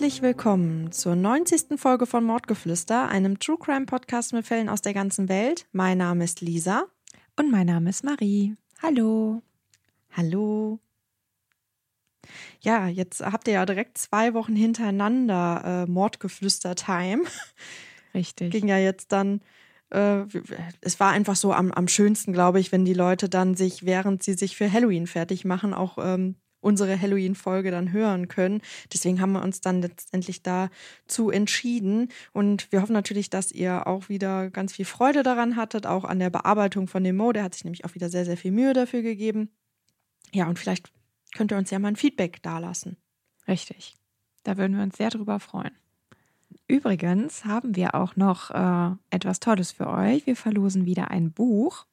Herzlich willkommen zur 90. Folge von Mordgeflüster, einem True Crime Podcast mit Fällen aus der ganzen Welt. Mein Name ist Lisa. Und mein Name ist Marie. Hallo. Hallo. Ja, jetzt habt ihr ja direkt zwei Wochen hintereinander äh, Mordgeflüster-Time. Richtig. Ging ja jetzt dann äh, es war einfach so am, am schönsten, glaube ich, wenn die Leute dann sich, während sie sich für Halloween fertig machen, auch ähm, unsere Halloween-Folge dann hören können. Deswegen haben wir uns dann letztendlich dazu entschieden. Und wir hoffen natürlich, dass ihr auch wieder ganz viel Freude daran hattet, auch an der Bearbeitung von dem Mo. Der hat sich nämlich auch wieder sehr, sehr viel Mühe dafür gegeben. Ja, und vielleicht könnt ihr uns ja mal ein Feedback dalassen. Richtig. Da würden wir uns sehr drüber freuen. Übrigens haben wir auch noch äh, etwas Tolles für euch. Wir verlosen wieder ein Buch.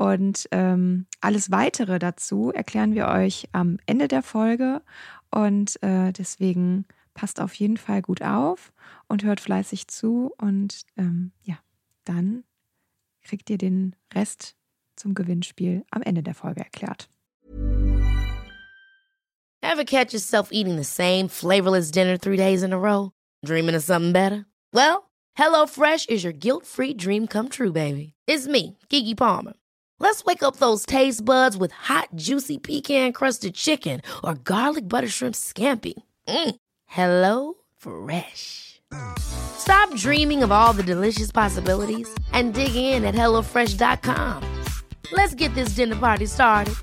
Und ähm, alles weitere dazu erklären wir euch am Ende der Folge. Und äh, deswegen passt auf jeden Fall gut auf und hört fleißig zu. Und ähm, ja, dann kriegt ihr den Rest zum Gewinnspiel am Ende der Folge erklärt. Ever catch yourself eating the same flavorless dinner three days in a row? Dreaming of something better? Well, HelloFresh is your guilt-free dream come true, baby. It's me, Kiki Palmer. Let's wake up those taste buds with hot, juicy pecan crusted chicken or garlic butter shrimp scampi. Mm. Hello Fresh. Stop dreaming of all the delicious possibilities and dig in at HelloFresh.com. Let's get this dinner party started.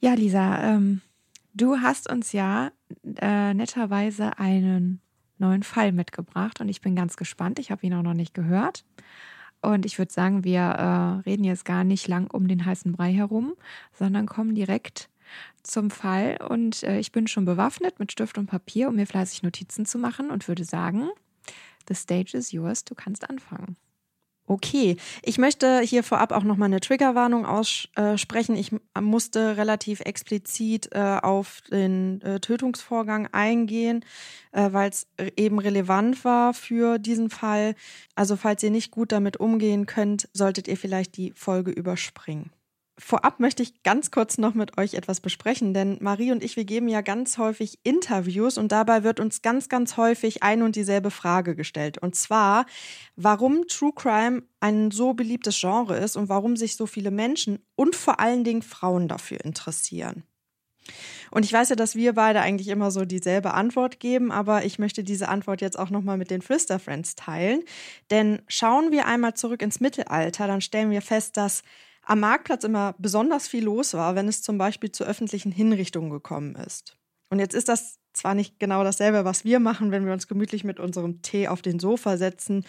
Ja, Lisa, ähm, du hast uns ja äh, netterweise einen neuen Fall mitgebracht und ich bin ganz gespannt. Ich habe ihn auch noch nicht gehört. Und ich würde sagen, wir äh, reden jetzt gar nicht lang um den heißen Brei herum, sondern kommen direkt zum Fall. Und äh, ich bin schon bewaffnet mit Stift und Papier, um mir fleißig Notizen zu machen und würde sagen, the stage is yours, du kannst anfangen. Okay, ich möchte hier vorab auch nochmal eine Triggerwarnung aussprechen. Ich musste relativ explizit äh, auf den äh, Tötungsvorgang eingehen, äh, weil es eben relevant war für diesen Fall. Also falls ihr nicht gut damit umgehen könnt, solltet ihr vielleicht die Folge überspringen. Vorab möchte ich ganz kurz noch mit euch etwas besprechen, denn Marie und ich, wir geben ja ganz häufig Interviews und dabei wird uns ganz, ganz häufig ein und dieselbe Frage gestellt. Und zwar, warum True Crime ein so beliebtes Genre ist und warum sich so viele Menschen und vor allen Dingen Frauen dafür interessieren. Und ich weiß ja, dass wir beide eigentlich immer so dieselbe Antwort geben, aber ich möchte diese Antwort jetzt auch nochmal mit den Frister Friends teilen. Denn schauen wir einmal zurück ins Mittelalter, dann stellen wir fest, dass am Marktplatz immer besonders viel los war, wenn es zum Beispiel zu öffentlichen Hinrichtungen gekommen ist. Und jetzt ist das zwar nicht genau dasselbe, was wir machen, wenn wir uns gemütlich mit unserem Tee auf den Sofa setzen,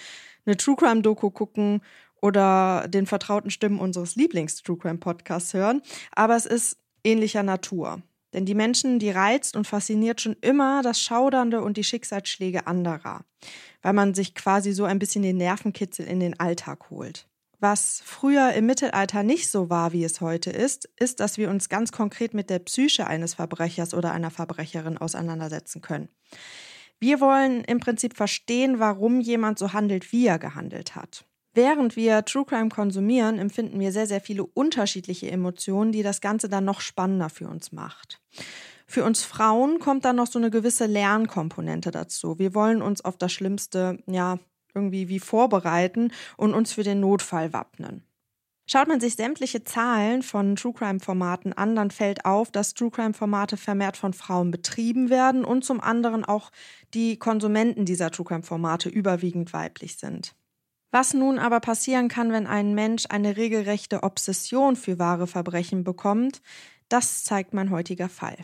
eine True Crime Doku gucken oder den vertrauten Stimmen unseres Lieblings-True Crime Podcasts hören, aber es ist ähnlicher Natur. Denn die Menschen, die reizt und fasziniert schon immer das Schaudernde und die Schicksalsschläge anderer, weil man sich quasi so ein bisschen den Nervenkitzel in den Alltag holt. Was früher im Mittelalter nicht so war, wie es heute ist, ist, dass wir uns ganz konkret mit der Psyche eines Verbrechers oder einer Verbrecherin auseinandersetzen können. Wir wollen im Prinzip verstehen, warum jemand so handelt, wie er gehandelt hat. Während wir True Crime konsumieren, empfinden wir sehr, sehr viele unterschiedliche Emotionen, die das Ganze dann noch spannender für uns macht. Für uns Frauen kommt dann noch so eine gewisse Lernkomponente dazu. Wir wollen uns auf das Schlimmste, ja, irgendwie wie vorbereiten und uns für den Notfall wappnen. Schaut man sich sämtliche Zahlen von True Crime Formaten an, dann fällt auf, dass True Crime Formate vermehrt von Frauen betrieben werden und zum anderen auch die Konsumenten dieser True Crime Formate überwiegend weiblich sind. Was nun aber passieren kann, wenn ein Mensch eine regelrechte Obsession für wahre Verbrechen bekommt, das zeigt mein heutiger Fall.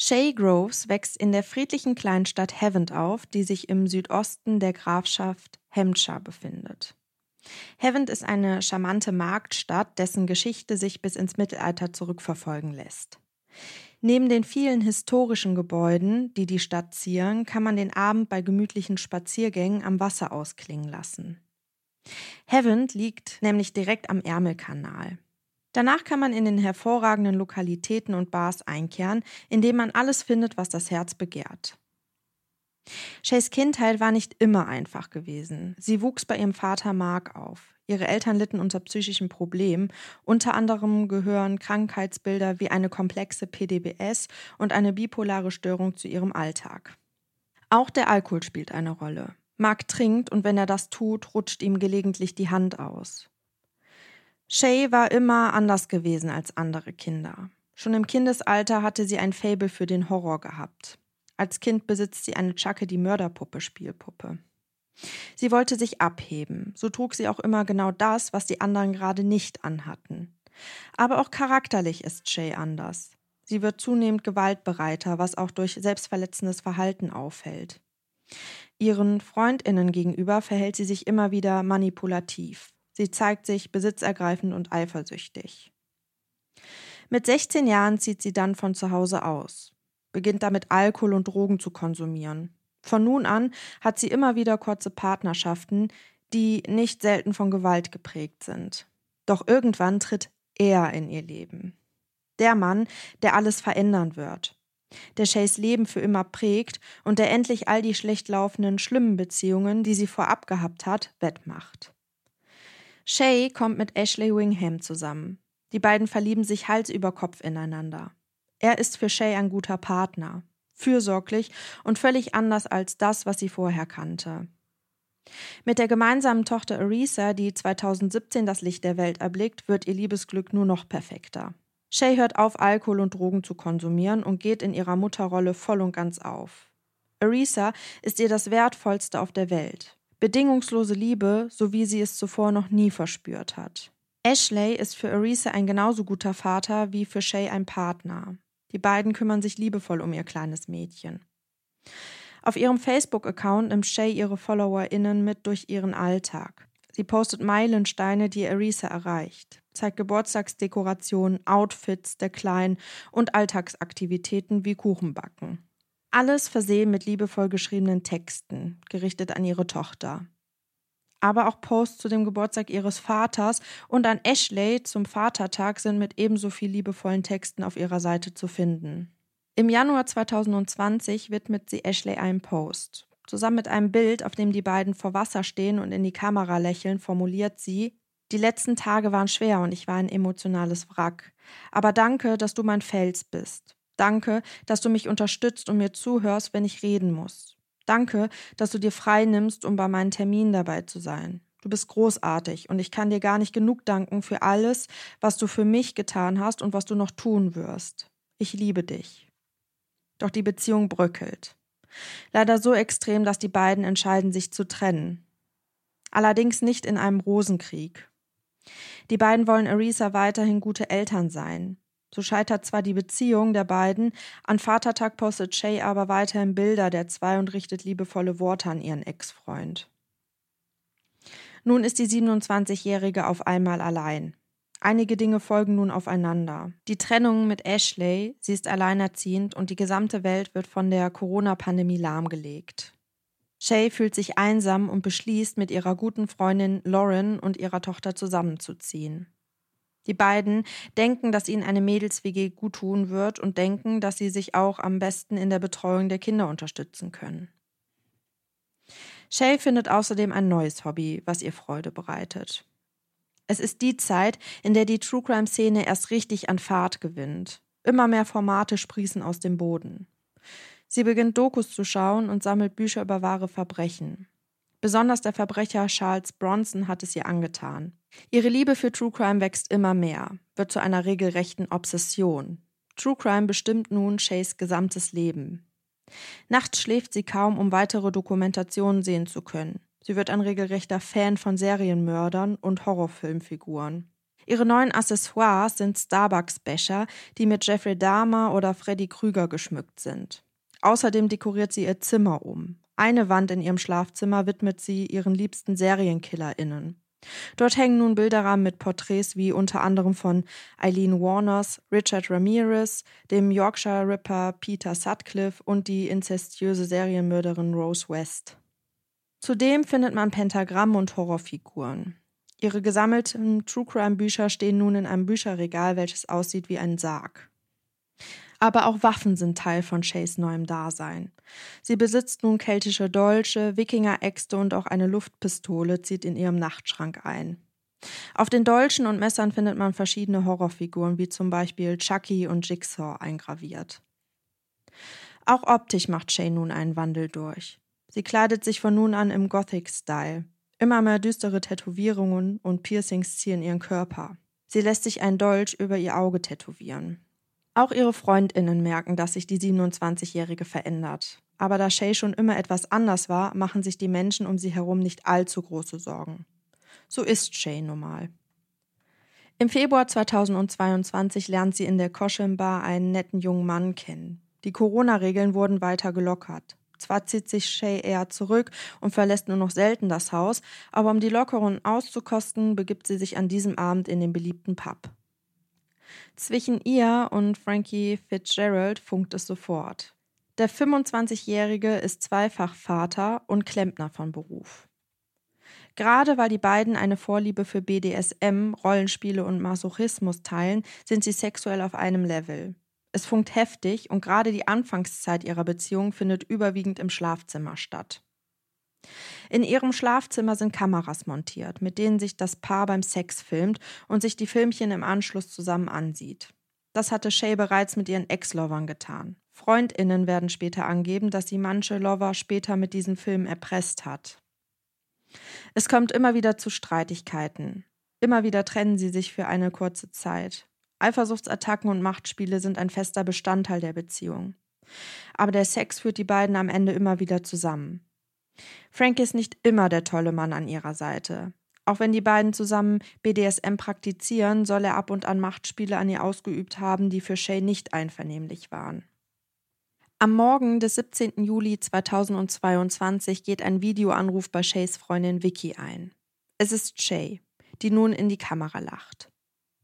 Shay Groves wächst in der friedlichen Kleinstadt Havant auf, die sich im Südosten der Grafschaft Hampshire befindet. Havant ist eine charmante Marktstadt, dessen Geschichte sich bis ins Mittelalter zurückverfolgen lässt. Neben den vielen historischen Gebäuden, die die Stadt zieren, kann man den Abend bei gemütlichen Spaziergängen am Wasser ausklingen lassen. Havant liegt nämlich direkt am Ärmelkanal. Danach kann man in den hervorragenden Lokalitäten und Bars einkehren, indem man alles findet, was das Herz begehrt. Shays Kindheit war nicht immer einfach gewesen. Sie wuchs bei ihrem Vater Mark auf. Ihre Eltern litten unter psychischen Problemen. Unter anderem gehören Krankheitsbilder wie eine komplexe PDBS und eine bipolare Störung zu ihrem Alltag. Auch der Alkohol spielt eine Rolle. Mark trinkt und wenn er das tut, rutscht ihm gelegentlich die Hand aus. Shay war immer anders gewesen als andere Kinder. Schon im Kindesalter hatte sie ein Faible für den Horror gehabt. Als Kind besitzt sie eine Chucky die Mörderpuppe Spielpuppe. Sie wollte sich abheben, so trug sie auch immer genau das, was die anderen gerade nicht anhatten. Aber auch charakterlich ist Shay anders. Sie wird zunehmend gewaltbereiter, was auch durch selbstverletzendes Verhalten auffällt. Ihren Freundinnen gegenüber verhält sie sich immer wieder manipulativ. Sie zeigt sich besitzergreifend und eifersüchtig. Mit 16 Jahren zieht sie dann von zu Hause aus, beginnt damit Alkohol und Drogen zu konsumieren. Von nun an hat sie immer wieder kurze Partnerschaften, die nicht selten von Gewalt geprägt sind. Doch irgendwann tritt er in ihr Leben. Der Mann, der alles verändern wird. Der Shays Leben für immer prägt und der endlich all die schlecht laufenden, schlimmen Beziehungen, die sie vorab gehabt hat, wettmacht. Shay kommt mit Ashley Wingham zusammen. Die beiden verlieben sich Hals über Kopf ineinander. Er ist für Shay ein guter Partner, fürsorglich und völlig anders als das, was sie vorher kannte. Mit der gemeinsamen Tochter Arisa, die 2017 das Licht der Welt erblickt, wird ihr Liebesglück nur noch perfekter. Shay hört auf, Alkohol und Drogen zu konsumieren und geht in ihrer Mutterrolle voll und ganz auf. Arisa ist ihr das Wertvollste auf der Welt. Bedingungslose Liebe, so wie sie es zuvor noch nie verspürt hat. Ashley ist für Arisa ein genauso guter Vater wie für Shay ein Partner. Die beiden kümmern sich liebevoll um ihr kleines Mädchen. Auf ihrem Facebook-Account nimmt Shay ihre FollowerInnen mit durch ihren Alltag. Sie postet Meilensteine, die Arisa erreicht, zeigt Geburtstagsdekorationen, Outfits der Kleinen und Alltagsaktivitäten wie Kuchenbacken. Alles versehen mit liebevoll geschriebenen Texten, gerichtet an ihre Tochter aber auch Posts zu dem Geburtstag ihres Vaters und an Ashley zum Vatertag sind mit ebenso viel liebevollen Texten auf ihrer Seite zu finden. Im Januar 2020 widmet sie Ashley einen Post. Zusammen mit einem Bild, auf dem die beiden vor Wasser stehen und in die Kamera lächeln, formuliert sie Die letzten Tage waren schwer und ich war ein emotionales Wrack. Aber danke, dass du mein Fels bist. Danke, dass du mich unterstützt und mir zuhörst, wenn ich reden muss. Danke, dass du dir frei nimmst, um bei meinen Terminen dabei zu sein. Du bist großartig und ich kann dir gar nicht genug danken für alles, was du für mich getan hast und was du noch tun wirst. Ich liebe dich. Doch die Beziehung bröckelt. Leider so extrem, dass die beiden entscheiden, sich zu trennen. Allerdings nicht in einem Rosenkrieg. Die beiden wollen Arisa weiterhin gute Eltern sein. So scheitert zwar die Beziehung der beiden, an Vatertag postet Shay aber weiterhin Bilder der zwei und richtet liebevolle Worte an ihren Ex-Freund. Nun ist die 27-Jährige auf einmal allein. Einige Dinge folgen nun aufeinander. Die Trennung mit Ashley, sie ist alleinerziehend und die gesamte Welt wird von der Corona-Pandemie lahmgelegt. Shay fühlt sich einsam und beschließt, mit ihrer guten Freundin Lauren und ihrer Tochter zusammenzuziehen. Die beiden denken, dass ihnen eine Mädels-WG guttun wird und denken, dass sie sich auch am besten in der Betreuung der Kinder unterstützen können. Shay findet außerdem ein neues Hobby, was ihr Freude bereitet. Es ist die Zeit, in der die True Crime Szene erst richtig an Fahrt gewinnt. Immer mehr Formate sprießen aus dem Boden. Sie beginnt Dokus zu schauen und sammelt Bücher über wahre Verbrechen. Besonders der Verbrecher Charles Bronson hat es ihr angetan. Ihre Liebe für True Crime wächst immer mehr, wird zu einer regelrechten Obsession. True Crime bestimmt nun Shays gesamtes Leben. Nachts schläft sie kaum, um weitere Dokumentationen sehen zu können. Sie wird ein regelrechter Fan von Serienmördern und Horrorfilmfiguren. Ihre neuen Accessoires sind Starbucks-Becher, die mit Jeffrey Dahmer oder Freddy Krüger geschmückt sind. Außerdem dekoriert sie ihr Zimmer um. Eine Wand in ihrem Schlafzimmer widmet sie ihren liebsten SerienkillerInnen. Dort hängen nun Bilderrahmen mit Porträts wie unter anderem von Eileen Warners, Richard Ramirez, dem Yorkshire Ripper Peter Sutcliffe und die inzestiöse Serienmörderin Rose West. Zudem findet man Pentagramm und Horrorfiguren. Ihre gesammelten True Crime Bücher stehen nun in einem Bücherregal, welches aussieht wie ein Sarg. Aber auch Waffen sind Teil von Shays neuem Dasein. Sie besitzt nun keltische Dolche, Wikingeräxte und auch eine Luftpistole zieht in ihrem Nachtschrank ein. Auf den Dolchen und Messern findet man verschiedene Horrorfiguren, wie zum Beispiel Chucky und Jigsaw eingraviert. Auch optisch macht Shay nun einen Wandel durch. Sie kleidet sich von nun an im Gothic-Style. Immer mehr düstere Tätowierungen und Piercings ziehen ihren Körper. Sie lässt sich ein Dolch über ihr Auge tätowieren. Auch ihre Freundinnen merken, dass sich die 27-Jährige verändert. Aber da Shay schon immer etwas anders war, machen sich die Menschen um sie herum nicht allzu große Sorgen. So ist Shay normal. Im Februar 2022 lernt sie in der Koshim Bar einen netten jungen Mann kennen. Die Corona-Regeln wurden weiter gelockert. Zwar zieht sich Shay eher zurück und verlässt nur noch selten das Haus, aber um die Lockerungen auszukosten, begibt sie sich an diesem Abend in den beliebten Pub. Zwischen ihr und Frankie Fitzgerald funkt es sofort. Der 25-Jährige ist zweifach Vater und Klempner von Beruf. Gerade weil die beiden eine Vorliebe für BDSM, Rollenspiele und Masochismus teilen, sind sie sexuell auf einem Level. Es funkt heftig und gerade die Anfangszeit ihrer Beziehung findet überwiegend im Schlafzimmer statt. In ihrem Schlafzimmer sind Kameras montiert, mit denen sich das Paar beim Sex filmt und sich die Filmchen im Anschluss zusammen ansieht. Das hatte Shay bereits mit ihren Ex-Lovern getan. Freundinnen werden später angeben, dass sie manche Lover später mit diesen Filmen erpresst hat. Es kommt immer wieder zu Streitigkeiten. Immer wieder trennen sie sich für eine kurze Zeit. Eifersuchtsattacken und Machtspiele sind ein fester Bestandteil der Beziehung. Aber der Sex führt die beiden am Ende immer wieder zusammen. Frank ist nicht immer der tolle Mann an ihrer Seite. Auch wenn die beiden zusammen BDSM praktizieren, soll er ab und an Machtspiele an ihr ausgeübt haben, die für Shay nicht einvernehmlich waren. Am Morgen des 17. Juli 2022 geht ein Videoanruf bei Shays Freundin Vicky ein. Es ist Shay, die nun in die Kamera lacht.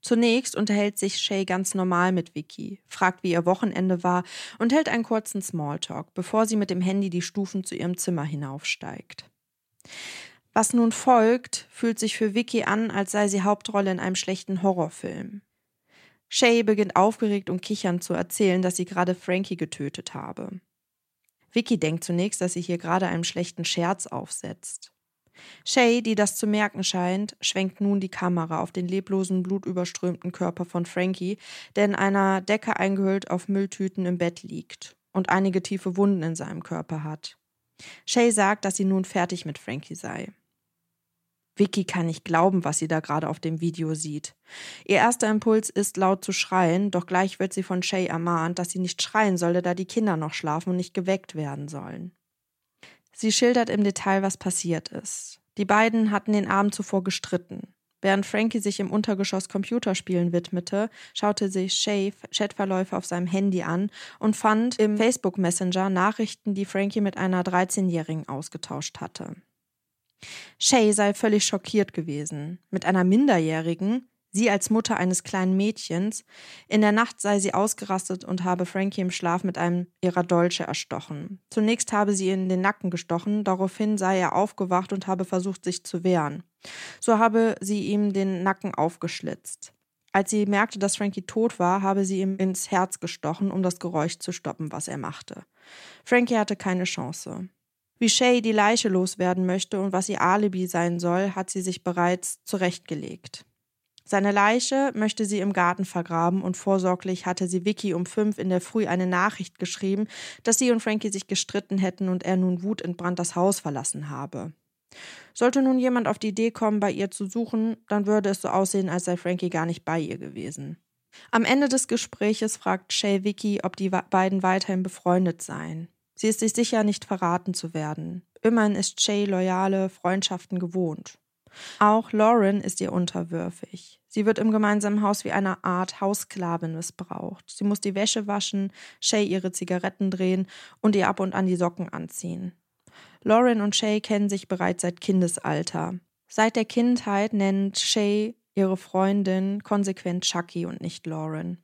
Zunächst unterhält sich Shay ganz normal mit Vicky, fragt, wie ihr Wochenende war und hält einen kurzen Smalltalk, bevor sie mit dem Handy die Stufen zu ihrem Zimmer hinaufsteigt. Was nun folgt, fühlt sich für Vicky an, als sei sie Hauptrolle in einem schlechten Horrorfilm. Shay beginnt aufgeregt und kichernd zu erzählen, dass sie gerade Frankie getötet habe. Vicky denkt zunächst, dass sie hier gerade einen schlechten Scherz aufsetzt. Shay, die das zu merken scheint, schwenkt nun die Kamera auf den leblosen, blutüberströmten Körper von Frankie, der in einer Decke eingehüllt auf Mülltüten im Bett liegt und einige tiefe Wunden in seinem Körper hat. Shay sagt, dass sie nun fertig mit Frankie sei. Vicky kann nicht glauben, was sie da gerade auf dem Video sieht. Ihr erster Impuls ist, laut zu schreien, doch gleich wird sie von Shay ermahnt, dass sie nicht schreien solle, da die Kinder noch schlafen und nicht geweckt werden sollen. Sie schildert im Detail, was passiert ist. Die beiden hatten den Abend zuvor gestritten. Während Frankie sich im Untergeschoss Computerspielen widmete, schaute sich Shay Chatverläufe auf seinem Handy an und fand im Facebook Messenger Nachrichten, die Frankie mit einer 13-Jährigen ausgetauscht hatte. Shay sei völlig schockiert gewesen. Mit einer Minderjährigen Sie als Mutter eines kleinen Mädchens. In der Nacht sei sie ausgerastet und habe Frankie im Schlaf mit einem ihrer Dolche erstochen. Zunächst habe sie ihn in den Nacken gestochen, daraufhin sei er aufgewacht und habe versucht, sich zu wehren. So habe sie ihm den Nacken aufgeschlitzt. Als sie merkte, dass Frankie tot war, habe sie ihm ins Herz gestochen, um das Geräusch zu stoppen, was er machte. Frankie hatte keine Chance. Wie Shay die Leiche loswerden möchte und was ihr Alibi sein soll, hat sie sich bereits zurechtgelegt. Seine Leiche möchte sie im Garten vergraben und vorsorglich hatte sie Vicky um fünf in der Früh eine Nachricht geschrieben, dass sie und Frankie sich gestritten hätten und er nun wutentbrannt das Haus verlassen habe. Sollte nun jemand auf die Idee kommen, bei ihr zu suchen, dann würde es so aussehen, als sei Frankie gar nicht bei ihr gewesen. Am Ende des Gespräches fragt Shay Vicky, ob die beiden weiterhin befreundet seien. Sie ist sich sicher, nicht verraten zu werden. Immerhin ist Shay loyale Freundschaften gewohnt. Auch Lauren ist ihr unterwürfig. Sie wird im gemeinsamen Haus wie eine Art Haussklavin missbraucht. Sie muss die Wäsche waschen, Shay ihre Zigaretten drehen und ihr ab und an die Socken anziehen. Lauren und Shay kennen sich bereits seit Kindesalter. Seit der Kindheit nennt Shay ihre Freundin konsequent Chucky und nicht Lauren.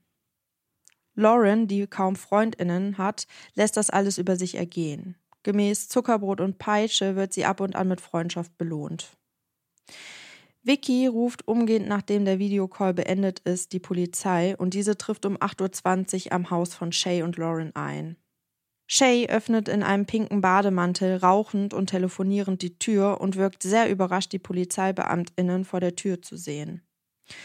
Lauren, die kaum Freundinnen hat, lässt das alles über sich ergehen. Gemäß Zuckerbrot und Peitsche wird sie ab und an mit Freundschaft belohnt. Vicky ruft umgehend, nachdem der Videocall beendet ist, die Polizei und diese trifft um 8.20 Uhr am Haus von Shay und Lauren ein. Shay öffnet in einem pinken Bademantel rauchend und telefonierend die Tür und wirkt sehr überrascht, die Polizeibeamtinnen vor der Tür zu sehen.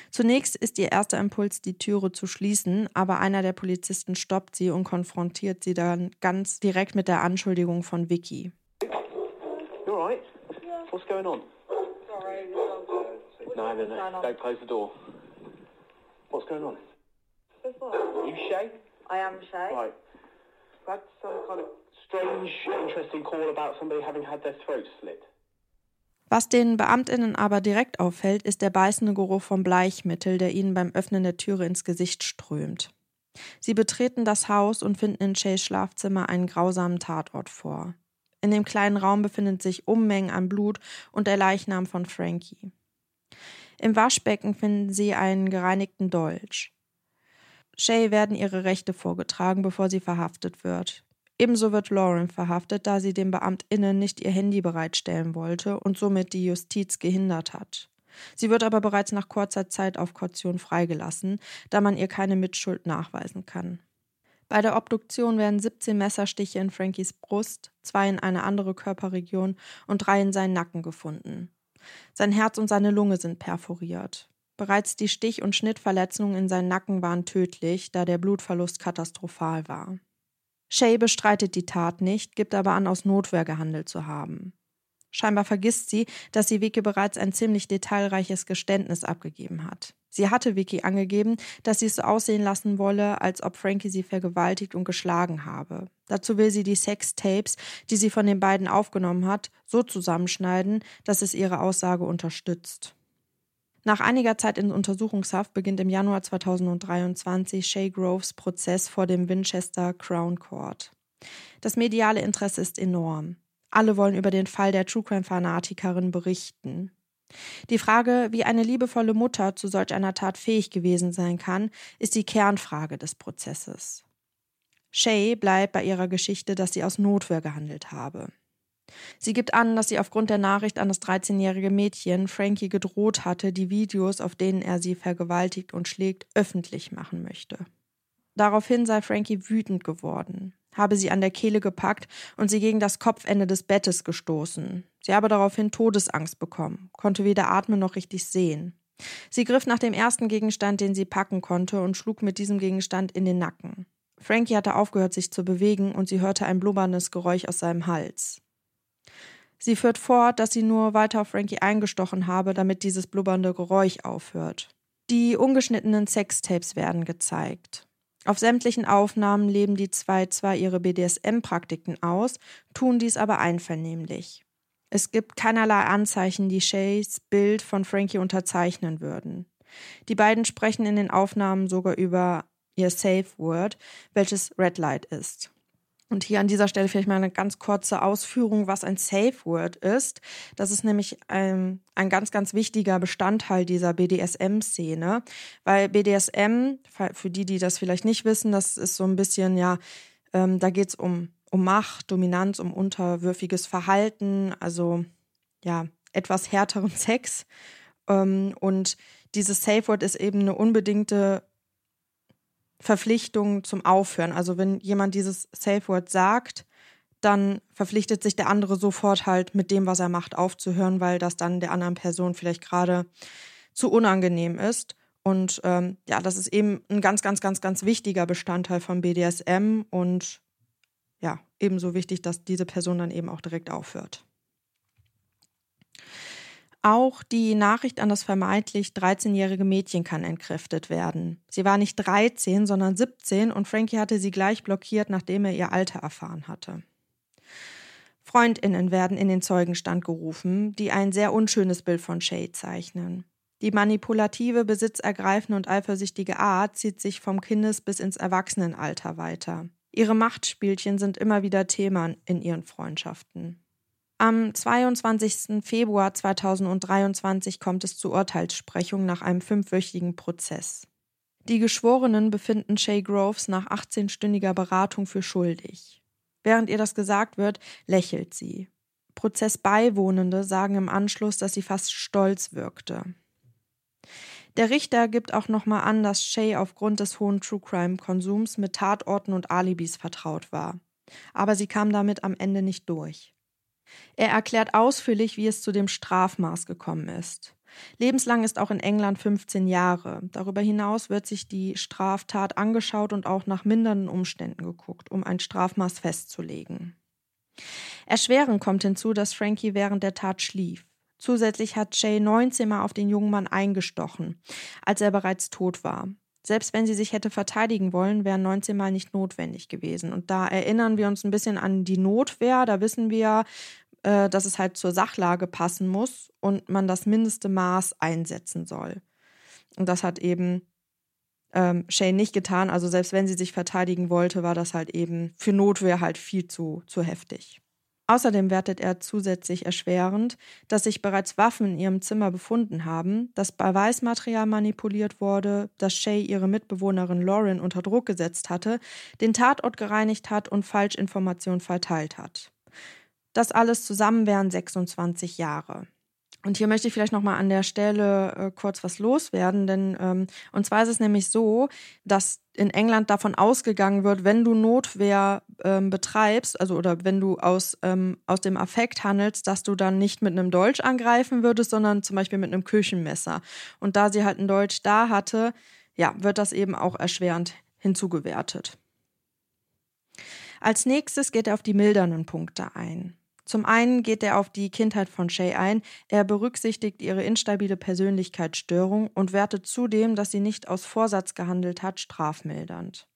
Zunächst ist ihr erster Impuls, die Türe zu schließen, aber einer der Polizisten stoppt sie und konfrontiert sie dann ganz direkt mit der Anschuldigung von Vicky. You alright? What's going on? No, no, no. Don't close the door. What's going on? Are you Shay? I am Shay. Right. Had some kind of strange, interesting call about somebody having had their throat slit. Was den Beamtinnen aber direkt auffällt, ist der beißende Geruch vom Bleichmittel, der ihnen beim Öffnen der Türe ins Gesicht strömt. Sie betreten das Haus und finden in Shays Schlafzimmer einen grausamen Tatort vor. In dem kleinen Raum befindet sich Unmengen an Blut und der Leichnam von Frankie. Im Waschbecken finden sie einen gereinigten Dolch. Shay werden ihre Rechte vorgetragen, bevor sie verhaftet wird. Ebenso wird Lauren verhaftet, da sie den BeamtInnen nicht ihr Handy bereitstellen wollte und somit die Justiz gehindert hat. Sie wird aber bereits nach kurzer Zeit auf Kaution freigelassen, da man ihr keine Mitschuld nachweisen kann. Bei der Obduktion werden 17 Messerstiche in Frankies Brust, zwei in eine andere Körperregion und drei in seinen Nacken gefunden. Sein Herz und seine Lunge sind perforiert. Bereits die Stich- und Schnittverletzungen in seinen Nacken waren tödlich, da der Blutverlust katastrophal war. Shay bestreitet die Tat nicht, gibt aber an, aus Notwehr gehandelt zu haben. Scheinbar vergisst sie, dass sie Vicky bereits ein ziemlich detailreiches Geständnis abgegeben hat. Sie hatte Vicky angegeben, dass sie es so aussehen lassen wolle, als ob Frankie sie vergewaltigt und geschlagen habe. Dazu will sie die Sextapes, die sie von den beiden aufgenommen hat, so zusammenschneiden, dass es ihre Aussage unterstützt. Nach einiger Zeit in Untersuchungshaft beginnt im Januar 2023 Shay Groves Prozess vor dem Winchester Crown Court. Das mediale Interesse ist enorm. Alle wollen über den Fall der True Crime Fanatikerin berichten. Die Frage, wie eine liebevolle Mutter zu solch einer Tat fähig gewesen sein kann, ist die Kernfrage des Prozesses. Shay bleibt bei ihrer Geschichte, dass sie aus Notwehr gehandelt habe. Sie gibt an, dass sie aufgrund der Nachricht an das 13-jährige Mädchen Frankie gedroht hatte, die Videos, auf denen er sie vergewaltigt und schlägt, öffentlich machen möchte. Daraufhin sei Frankie wütend geworden, habe sie an der Kehle gepackt und sie gegen das Kopfende des Bettes gestoßen. Sie habe daraufhin Todesangst bekommen, konnte weder atmen noch richtig sehen. Sie griff nach dem ersten Gegenstand, den sie packen konnte, und schlug mit diesem Gegenstand in den Nacken. Frankie hatte aufgehört, sich zu bewegen, und sie hörte ein blubberndes Geräusch aus seinem Hals. Sie führt fort, dass sie nur weiter auf Frankie eingestochen habe, damit dieses blubbernde Geräusch aufhört. Die ungeschnittenen Sextapes werden gezeigt. Auf sämtlichen Aufnahmen leben die zwei zwar ihre BDSM-Praktiken aus, tun dies aber einvernehmlich. Es gibt keinerlei Anzeichen, die Shays Bild von Frankie unterzeichnen würden. Die beiden sprechen in den Aufnahmen sogar über ihr Safe Word, welches Red Light ist. Und hier an dieser Stelle vielleicht mal eine ganz kurze Ausführung, was ein Safe Word ist. Das ist nämlich ein, ein ganz, ganz wichtiger Bestandteil dieser BDSM-Szene, weil BDSM, für die, die das vielleicht nicht wissen, das ist so ein bisschen, ja, ähm, da geht es um, um Macht, Dominanz, um unterwürfiges Verhalten, also ja, etwas härteren Sex. Ähm, und dieses Safe Word ist eben eine unbedingte Verpflichtung zum Aufhören. Also wenn jemand dieses Safe Word sagt, dann verpflichtet sich der andere sofort halt mit dem, was er macht, aufzuhören, weil das dann der anderen Person vielleicht gerade zu unangenehm ist. Und ähm, ja, das ist eben ein ganz, ganz, ganz, ganz wichtiger Bestandteil von BDSM und ja, ebenso wichtig, dass diese Person dann eben auch direkt aufhört. Auch die Nachricht an das vermeintlich 13-jährige Mädchen kann entkräftet werden. Sie war nicht 13, sondern 17 und Frankie hatte sie gleich blockiert, nachdem er ihr Alter erfahren hatte. Freundinnen werden in den Zeugenstand gerufen, die ein sehr unschönes Bild von Shay zeichnen. Die manipulative, besitzergreifende und eifersüchtige Art zieht sich vom Kindes- bis ins Erwachsenenalter weiter. Ihre Machtspielchen sind immer wieder Thema in ihren Freundschaften. Am 22. Februar 2023 kommt es zur Urteilssprechung nach einem fünfwöchigen Prozess. Die Geschworenen befinden Shay Groves nach 18-stündiger Beratung für schuldig. Während ihr das gesagt wird, lächelt sie. Prozess Beiwohnende sagen im Anschluss, dass sie fast stolz wirkte. Der Richter gibt auch nochmal an, dass Shay aufgrund des hohen True Crime Konsums mit Tatorten und Alibis vertraut war. Aber sie kam damit am Ende nicht durch. Er erklärt ausführlich, wie es zu dem Strafmaß gekommen ist. Lebenslang ist auch in England 15 Jahre. Darüber hinaus wird sich die Straftat angeschaut und auch nach mindernden Umständen geguckt, um ein Strafmaß festzulegen. Erschwerend kommt hinzu, dass Frankie während der Tat schlief. Zusätzlich hat Shay 19 Mal auf den jungen Mann eingestochen, als er bereits tot war. Selbst wenn sie sich hätte verteidigen wollen, wären 19 Mal nicht notwendig gewesen. Und da erinnern wir uns ein bisschen an die Notwehr. Da wissen wir, äh, dass es halt zur Sachlage passen muss und man das mindeste Maß einsetzen soll. Und das hat eben ähm, Shay nicht getan. Also selbst wenn sie sich verteidigen wollte, war das halt eben für Notwehr halt viel zu, zu heftig. Außerdem wertet er zusätzlich erschwerend, dass sich bereits Waffen in ihrem Zimmer befunden haben, dass Beweismaterial manipuliert wurde, dass Shay ihre Mitbewohnerin Lauren unter Druck gesetzt hatte, den Tatort gereinigt hat und Falschinformationen verteilt hat. Das alles zusammen wären 26 Jahre. Und hier möchte ich vielleicht nochmal an der Stelle äh, kurz was loswerden, denn ähm, und zwar ist es nämlich so, dass in England davon ausgegangen wird, wenn du Notwehr ähm, betreibst, also oder wenn du aus, ähm, aus dem Affekt handelst, dass du dann nicht mit einem Dolch angreifen würdest, sondern zum Beispiel mit einem Küchenmesser. Und da sie halt ein Dolch da hatte, ja, wird das eben auch erschwerend hinzugewertet. Als nächstes geht er auf die mildernden Punkte ein. Zum einen geht er auf die Kindheit von Shay ein, er berücksichtigt ihre instabile Persönlichkeitsstörung und wertet zudem, dass sie nicht aus Vorsatz gehandelt hat, strafmildernd.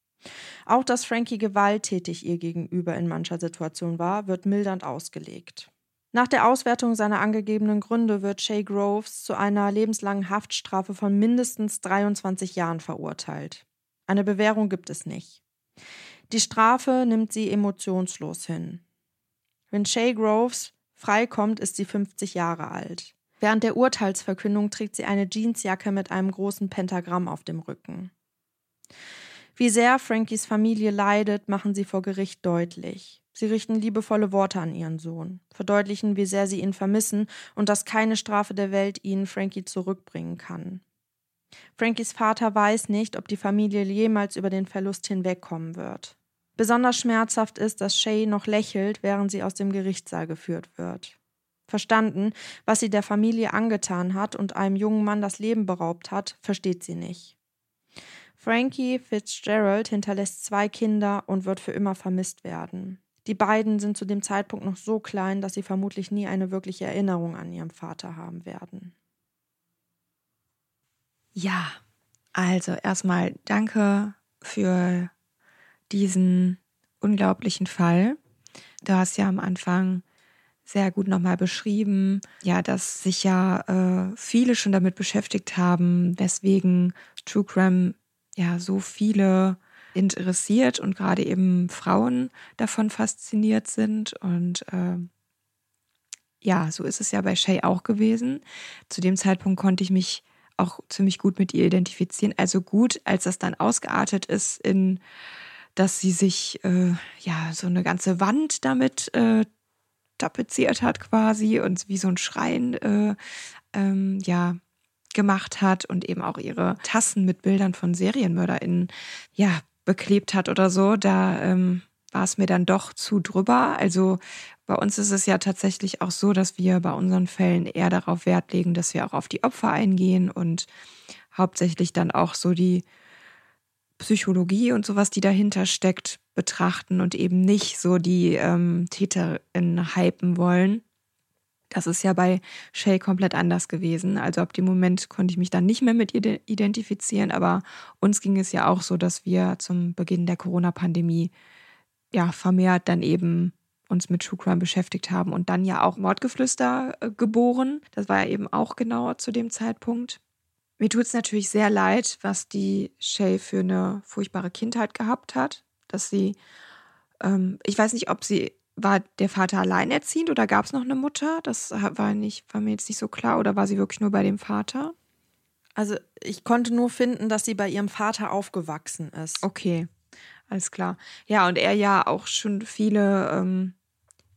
Auch dass Frankie gewalttätig ihr gegenüber in mancher Situation war, wird mildernd ausgelegt. Nach der Auswertung seiner angegebenen Gründe wird Shay Groves zu einer lebenslangen Haftstrafe von mindestens 23 Jahren verurteilt. Eine Bewährung gibt es nicht. Die Strafe nimmt sie emotionslos hin. Wenn Shay Groves freikommt, ist sie 50 Jahre alt. Während der Urteilsverkündung trägt sie eine Jeansjacke mit einem großen Pentagramm auf dem Rücken. Wie sehr Frankies Familie leidet, machen sie vor Gericht deutlich. Sie richten liebevolle Worte an ihren Sohn, verdeutlichen, wie sehr sie ihn vermissen und dass keine Strafe der Welt ihnen Frankie zurückbringen kann. Frankies Vater weiß nicht, ob die Familie jemals über den Verlust hinwegkommen wird. Besonders schmerzhaft ist, dass Shay noch lächelt, während sie aus dem Gerichtssaal geführt wird. Verstanden, was sie der Familie angetan hat und einem jungen Mann das Leben beraubt hat, versteht sie nicht. Frankie Fitzgerald hinterlässt zwei Kinder und wird für immer vermisst werden. Die beiden sind zu dem Zeitpunkt noch so klein, dass sie vermutlich nie eine wirkliche Erinnerung an ihren Vater haben werden. Ja, also erstmal danke für diesen unglaublichen Fall. Du hast ja am Anfang sehr gut nochmal beschrieben, ja, dass sich ja äh, viele schon damit beschäftigt haben, weswegen True Crime ja so viele interessiert und gerade eben Frauen davon fasziniert sind. Und äh, ja, so ist es ja bei Shay auch gewesen. Zu dem Zeitpunkt konnte ich mich auch ziemlich gut mit ihr identifizieren. Also gut, als das dann ausgeartet ist in dass sie sich äh, ja so eine ganze Wand damit äh, tapeziert hat quasi und wie so ein Schrein äh, ähm, ja gemacht hat und eben auch ihre Tassen mit Bildern von SerienmörderInnen ja beklebt hat oder so, da ähm, war es mir dann doch zu drüber. Also bei uns ist es ja tatsächlich auch so, dass wir bei unseren Fällen eher darauf Wert legen, dass wir auch auf die Opfer eingehen und hauptsächlich dann auch so die Psychologie und sowas, die dahinter steckt, betrachten und eben nicht so die ähm, TäterInnen hypen wollen. Das ist ja bei Shay komplett anders gewesen. Also ab dem Moment konnte ich mich dann nicht mehr mit ihr identifizieren, aber uns ging es ja auch so, dass wir zum Beginn der Corona-Pandemie ja vermehrt dann eben uns mit True Crime beschäftigt haben und dann ja auch Mordgeflüster äh, geboren. Das war ja eben auch genau zu dem Zeitpunkt. Mir tut es natürlich sehr leid, was die Shay für eine furchtbare Kindheit gehabt hat. Dass sie, ähm, ich weiß nicht, ob sie, war der Vater alleinerziehend oder gab es noch eine Mutter? Das war, nicht, war mir jetzt nicht so klar. Oder war sie wirklich nur bei dem Vater? Also ich konnte nur finden, dass sie bei ihrem Vater aufgewachsen ist. Okay, alles klar. Ja, und er ja auch schon viele, ähm,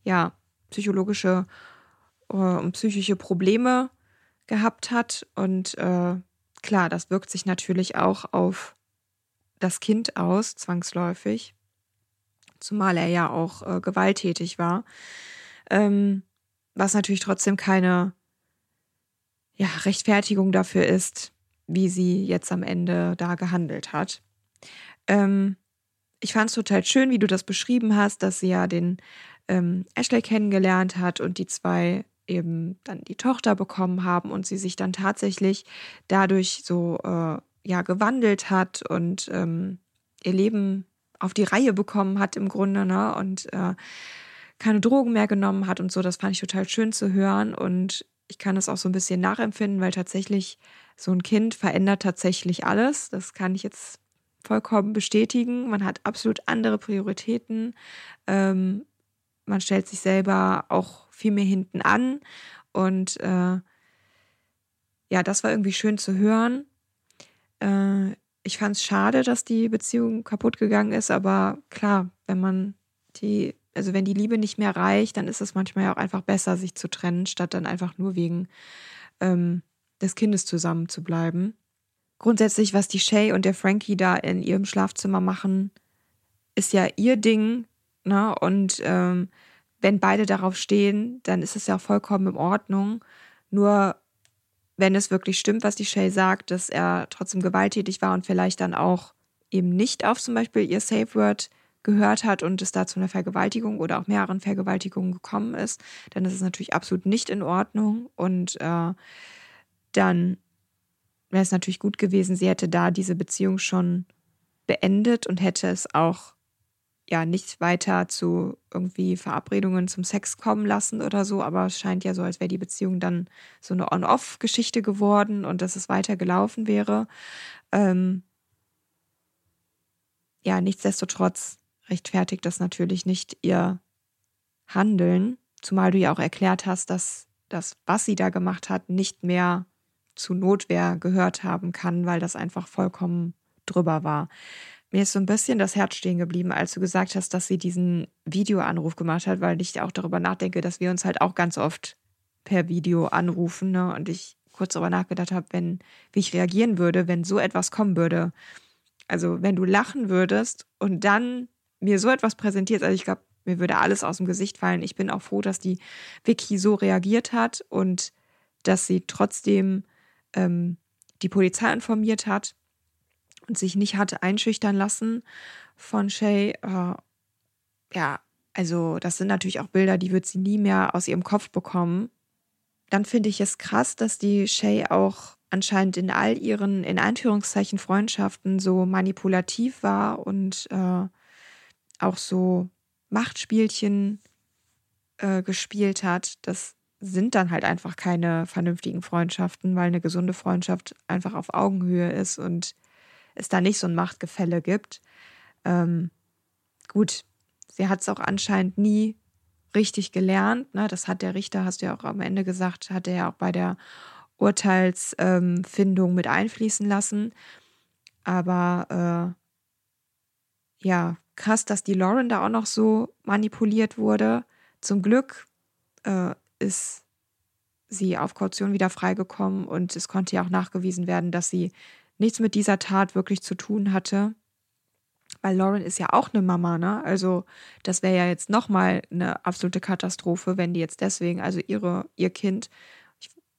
ja, psychologische äh, und psychische Probleme gehabt hat. Und äh, klar, das wirkt sich natürlich auch auf das Kind aus, zwangsläufig. Zumal er ja auch äh, gewalttätig war. Ähm, was natürlich trotzdem keine ja, Rechtfertigung dafür ist, wie sie jetzt am Ende da gehandelt hat. Ähm, ich fand es total schön, wie du das beschrieben hast, dass sie ja den ähm, Ashley kennengelernt hat und die zwei eben dann die Tochter bekommen haben und sie sich dann tatsächlich dadurch so äh, ja gewandelt hat und ähm, ihr Leben auf die Reihe bekommen hat im Grunde ne und äh, keine Drogen mehr genommen hat und so. Das fand ich total schön zu hören und ich kann es auch so ein bisschen nachempfinden weil tatsächlich so ein Kind verändert tatsächlich alles. Das kann ich jetzt vollkommen bestätigen. Man hat absolut andere Prioritäten. Ähm, man stellt sich selber auch viel mehr hinten an. Und äh, ja, das war irgendwie schön zu hören. Äh, ich fand es schade, dass die Beziehung kaputt gegangen ist, aber klar, wenn man die, also wenn die Liebe nicht mehr reicht, dann ist es manchmal ja auch einfach besser, sich zu trennen, statt dann einfach nur wegen ähm, des Kindes zusammen zu bleiben. Grundsätzlich, was die Shay und der Frankie da in ihrem Schlafzimmer machen, ist ja ihr Ding. Ne? Und ähm, wenn beide darauf stehen, dann ist es ja vollkommen in Ordnung. Nur wenn es wirklich stimmt, was die Shay sagt, dass er trotzdem gewalttätig war und vielleicht dann auch eben nicht auf zum Beispiel ihr Safe Word gehört hat und es da zu einer Vergewaltigung oder auch mehreren Vergewaltigungen gekommen ist, dann ist es natürlich absolut nicht in Ordnung. Und äh, dann wäre es natürlich gut gewesen, sie hätte da diese Beziehung schon beendet und hätte es auch ja nicht weiter zu irgendwie Verabredungen zum Sex kommen lassen oder so, aber es scheint ja so, als wäre die Beziehung dann so eine On-Off-Geschichte geworden und dass es weiter gelaufen wäre. Ähm ja, nichtsdestotrotz rechtfertigt das natürlich nicht ihr Handeln, zumal du ja auch erklärt hast, dass das, was sie da gemacht hat, nicht mehr zu Notwehr gehört haben kann, weil das einfach vollkommen drüber war. Mir ist so ein bisschen das Herz stehen geblieben, als du gesagt hast, dass sie diesen Videoanruf gemacht hat, weil ich auch darüber nachdenke, dass wir uns halt auch ganz oft per Video anrufen. Ne? Und ich kurz darüber nachgedacht habe, wenn, wie ich reagieren würde, wenn so etwas kommen würde. Also wenn du lachen würdest und dann mir so etwas präsentierst, also ich glaube, mir würde alles aus dem Gesicht fallen. Ich bin auch froh, dass die Vicky so reagiert hat und dass sie trotzdem ähm, die Polizei informiert hat und sich nicht hatte einschüchtern lassen von Shay. Äh, ja, also das sind natürlich auch Bilder, die wird sie nie mehr aus ihrem Kopf bekommen. Dann finde ich es krass, dass die Shay auch anscheinend in all ihren, in Anführungszeichen, Freundschaften so manipulativ war und äh, auch so Machtspielchen äh, gespielt hat. Das sind dann halt einfach keine vernünftigen Freundschaften, weil eine gesunde Freundschaft einfach auf Augenhöhe ist und es da nicht so ein Machtgefälle gibt. Ähm, gut, sie hat es auch anscheinend nie richtig gelernt. Ne? Das hat der Richter, hast du ja auch am Ende gesagt, hat er ja auch bei der Urteilsfindung ähm, mit einfließen lassen. Aber äh, ja, krass, dass die Lauren da auch noch so manipuliert wurde. Zum Glück äh, ist sie auf Kaution wieder freigekommen und es konnte ja auch nachgewiesen werden, dass sie nichts mit dieser Tat wirklich zu tun hatte. Weil Lauren ist ja auch eine Mama, ne? Also, das wäre ja jetzt nochmal eine absolute Katastrophe, wenn die jetzt deswegen, also ihre, ihr Kind,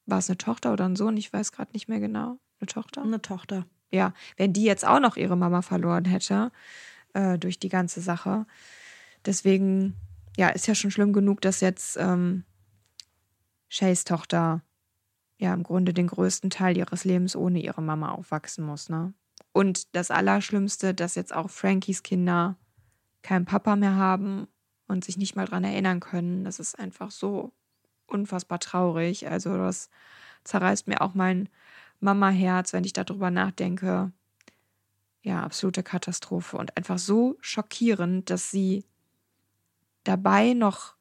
war es eine Tochter oder ein Sohn? Ich weiß gerade nicht mehr genau. Eine Tochter? Eine Tochter. Ja, wenn die jetzt auch noch ihre Mama verloren hätte, äh, durch die ganze Sache. Deswegen, ja, ist ja schon schlimm genug, dass jetzt ähm, Shays Tochter ja im Grunde den größten Teil ihres Lebens ohne ihre Mama aufwachsen muss, ne? Und das Allerschlimmste, dass jetzt auch Frankies Kinder keinen Papa mehr haben und sich nicht mal dran erinnern können. Das ist einfach so unfassbar traurig. Also das zerreißt mir auch mein Mama-Herz, wenn ich darüber nachdenke. Ja, absolute Katastrophe und einfach so schockierend, dass sie dabei noch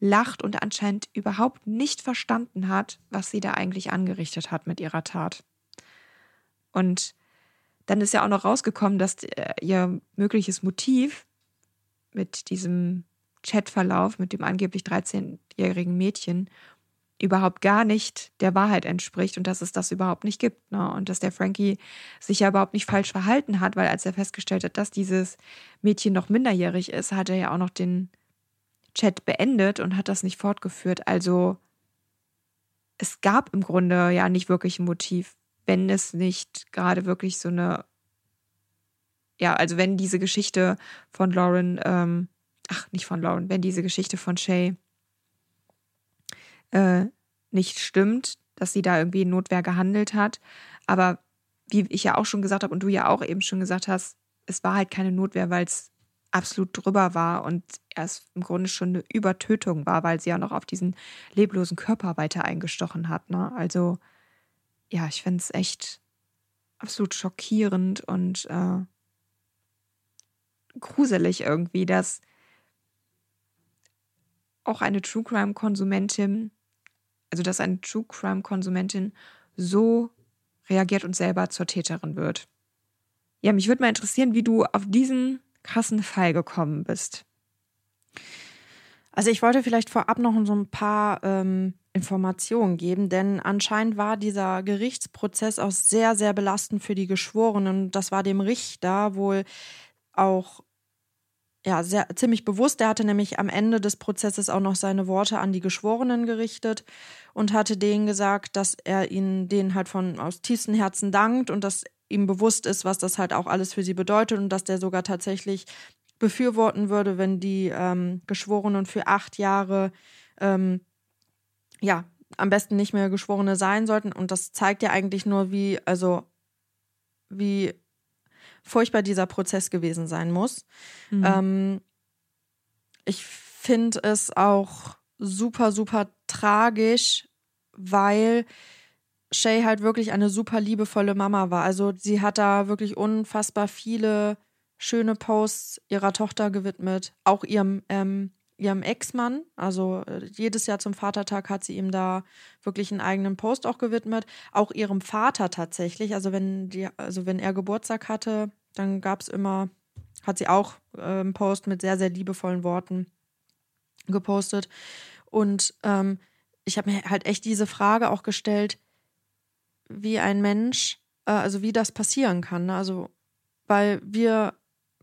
lacht und anscheinend überhaupt nicht verstanden hat, was sie da eigentlich angerichtet hat mit ihrer Tat. Und dann ist ja auch noch rausgekommen, dass äh, ihr mögliches Motiv mit diesem Chatverlauf mit dem angeblich 13-jährigen Mädchen überhaupt gar nicht der Wahrheit entspricht und dass es das überhaupt nicht gibt. Ne? Und dass der Frankie sich ja überhaupt nicht falsch verhalten hat, weil als er festgestellt hat, dass dieses Mädchen noch minderjährig ist, hat er ja auch noch den Chat beendet und hat das nicht fortgeführt. Also es gab im Grunde ja nicht wirklich ein Motiv, wenn es nicht gerade wirklich so eine, ja, also wenn diese Geschichte von Lauren, ähm, ach, nicht von Lauren, wenn diese Geschichte von Shay äh, nicht stimmt, dass sie da irgendwie in Notwehr gehandelt hat. Aber wie ich ja auch schon gesagt habe und du ja auch eben schon gesagt hast, es war halt keine Notwehr, weil es absolut drüber war und es im Grunde schon eine Übertötung war, weil sie ja noch auf diesen leblosen Körper weiter eingestochen hat. Ne? Also ja, ich finde es echt absolut schockierend und äh, gruselig irgendwie, dass auch eine True Crime-Konsumentin also dass eine True Crime-Konsumentin so reagiert und selber zur Täterin wird. Ja, mich würde mal interessieren, wie du auf diesen krassen Fall gekommen bist. Also ich wollte vielleicht vorab noch so ein paar ähm, Informationen geben, denn anscheinend war dieser Gerichtsprozess auch sehr, sehr belastend für die Geschworenen. Das war dem Richter wohl auch ja, sehr, ziemlich bewusst. Er hatte nämlich am Ende des Prozesses auch noch seine Worte an die Geschworenen gerichtet und hatte denen gesagt, dass er ihnen denen halt von aus tiefstem Herzen dankt und dass ihm bewusst ist, was das halt auch alles für sie bedeutet und dass der sogar tatsächlich befürworten würde, wenn die ähm, Geschworenen für acht Jahre ähm, ja am besten nicht mehr Geschworene sein sollten. Und das zeigt ja eigentlich nur, wie, also wie furchtbar dieser Prozess gewesen sein muss. Mhm. Ähm, ich finde es auch super, super tragisch, weil Shay halt wirklich eine super liebevolle Mama war. Also sie hat da wirklich unfassbar viele schöne Posts ihrer Tochter gewidmet, auch ihrem ähm, ihrem Ex-Mann. Also äh, jedes Jahr zum Vatertag hat sie ihm da wirklich einen eigenen Post auch gewidmet. Auch ihrem Vater tatsächlich. Also wenn die, also wenn er Geburtstag hatte, dann gab es immer, hat sie auch äh, einen Post mit sehr, sehr liebevollen Worten gepostet. Und ähm, ich habe mir halt echt diese Frage auch gestellt, wie ein Mensch, äh, also wie das passieren kann. Ne? Also, weil wir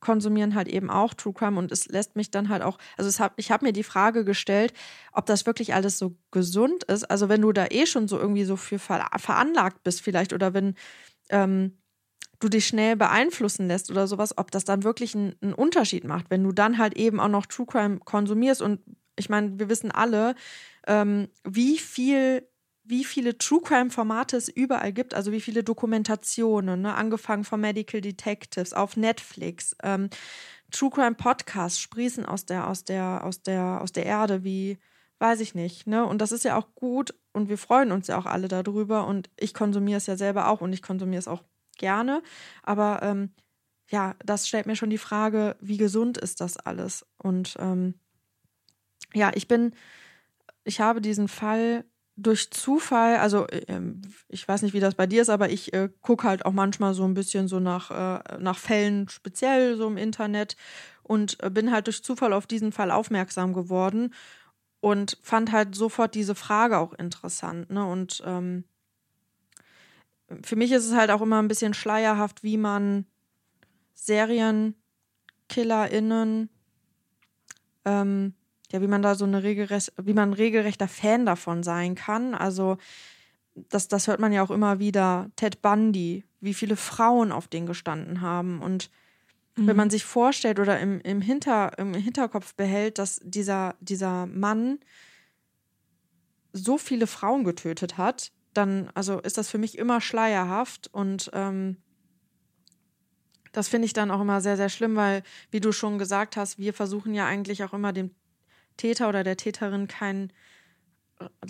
konsumieren halt eben auch True Crime und es lässt mich dann halt auch, also hab, ich habe mir die Frage gestellt, ob das wirklich alles so gesund ist. Also wenn du da eh schon so irgendwie so für ver veranlagt bist vielleicht oder wenn ähm, du dich schnell beeinflussen lässt oder sowas, ob das dann wirklich einen, einen Unterschied macht, wenn du dann halt eben auch noch True Crime konsumierst und ich meine, wir wissen alle, ähm, wie viel wie viele True Crime Formate es überall gibt, also wie viele Dokumentationen, ne? angefangen von Medical Detectives auf Netflix, ähm, True Crime Podcasts sprießen aus der aus der aus der aus der Erde wie weiß ich nicht, ne? Und das ist ja auch gut und wir freuen uns ja auch alle darüber und ich konsumiere es ja selber auch und ich konsumiere es auch gerne, aber ähm, ja, das stellt mir schon die Frage, wie gesund ist das alles? Und ähm, ja, ich bin, ich habe diesen Fall durch Zufall, also äh, ich weiß nicht, wie das bei dir ist, aber ich äh, gucke halt auch manchmal so ein bisschen so nach, äh, nach Fällen speziell so im Internet und äh, bin halt durch Zufall auf diesen Fall aufmerksam geworden und fand halt sofort diese Frage auch interessant. Ne? Und ähm, für mich ist es halt auch immer ein bisschen schleierhaft, wie man SerienkillerInnen ähm, ja, wie man da so eine regelrecht, wie man ein regelrechter Fan davon sein kann. Also, das, das hört man ja auch immer wieder. Ted Bundy, wie viele Frauen auf den gestanden haben. Und mhm. wenn man sich vorstellt oder im, im, Hinter, im Hinterkopf behält, dass dieser, dieser Mann so viele Frauen getötet hat, dann also ist das für mich immer schleierhaft und ähm, das finde ich dann auch immer sehr, sehr schlimm, weil, wie du schon gesagt hast, wir versuchen ja eigentlich auch immer dem Täter oder der Täterin keinen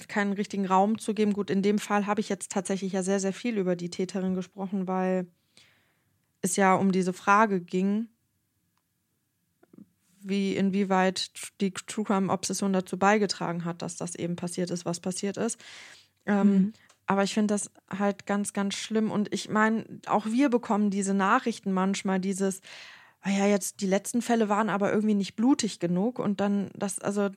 keinen richtigen Raum zu geben. Gut, in dem Fall habe ich jetzt tatsächlich ja sehr, sehr viel über die Täterin gesprochen, weil es ja um diese Frage ging, wie inwieweit die True Crime Obsession dazu beigetragen hat, dass das eben passiert ist, was passiert ist. Ähm, mhm. aber ich finde das halt ganz, ganz schlimm. Und ich meine, auch wir bekommen diese Nachrichten manchmal, dieses, ah ja, jetzt die letzten Fälle waren aber irgendwie nicht blutig genug und dann das, also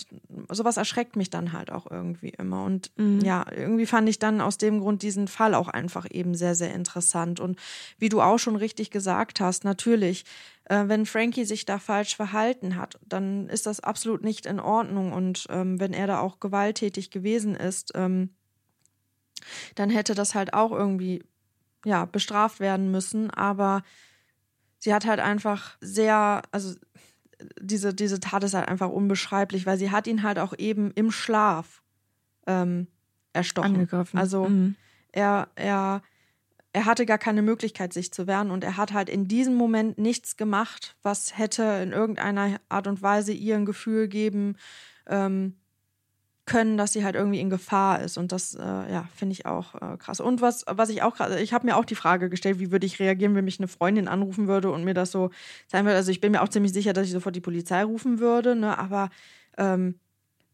sowas erschreckt mich dann halt auch irgendwie immer. Und mhm. ja, irgendwie fand ich dann aus dem Grund diesen Fall auch einfach eben sehr, sehr interessant. Und wie du auch schon richtig gesagt hast, natürlich, äh, wenn Frankie sich da falsch verhalten hat, dann ist das absolut nicht in Ordnung. Und ähm, wenn er da auch gewalttätig gewesen ist, ähm, dann hätte das halt auch irgendwie ja bestraft werden müssen. Aber sie hat halt einfach sehr, also diese, diese Tat ist halt einfach unbeschreiblich, weil sie hat ihn halt auch eben im Schlaf ähm, erstochen. Angegriffen. Also mhm. er, er, er hatte gar keine Möglichkeit, sich zu wehren und er hat halt in diesem Moment nichts gemacht, was hätte in irgendeiner Art und Weise ihr ein Gefühl geben, ähm, können, dass sie halt irgendwie in Gefahr ist. Und das, äh, ja, finde ich auch äh, krass. Und was, was ich auch krass, ich habe mir auch die Frage gestellt, wie würde ich reagieren, wenn mich eine Freundin anrufen würde und mir das so sein würde. Also ich bin mir auch ziemlich sicher, dass ich sofort die Polizei rufen würde, ne? Aber ähm,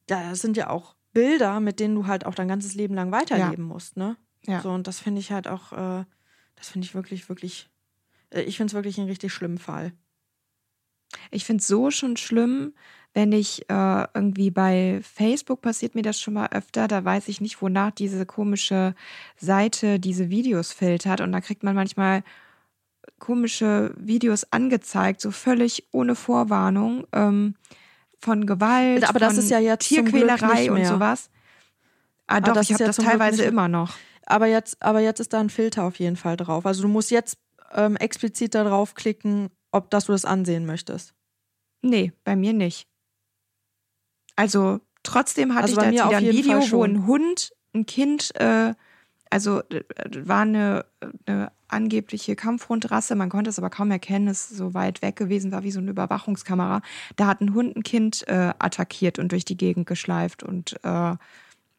da sind ja auch Bilder, mit denen du halt auch dein ganzes Leben lang weiterleben ja. musst, ne? Ja. So, und das finde ich halt auch, äh, das finde ich wirklich, wirklich, äh, ich finde es wirklich einen richtig schlimmen Fall. Ich finde es so schon schlimm, wenn ich äh, irgendwie bei Facebook passiert mir das schon mal öfter, da weiß ich nicht, wonach diese komische Seite diese Videos filtert und da kriegt man manchmal komische Videos angezeigt, so völlig ohne Vorwarnung ähm, von Gewalt, aber das ist ja jetzt Tierquälerei und sowas. Ah, doch, ich habe das teilweise immer noch. Aber jetzt, aber jetzt ist da ein Filter auf jeden Fall drauf. Also du musst jetzt ähm, explizit da draufklicken, ob dass du das ansehen möchtest. Nee, bei mir nicht. Also trotzdem hatte also ich da wieder ein Video, wo ein Hund, ein Kind, äh, also war eine, eine angebliche Kampfhundrasse, man konnte es aber kaum erkennen, es so weit weg gewesen, war wie so eine Überwachungskamera. Da hat ein Hund ein Kind äh, attackiert und durch die Gegend geschleift und äh,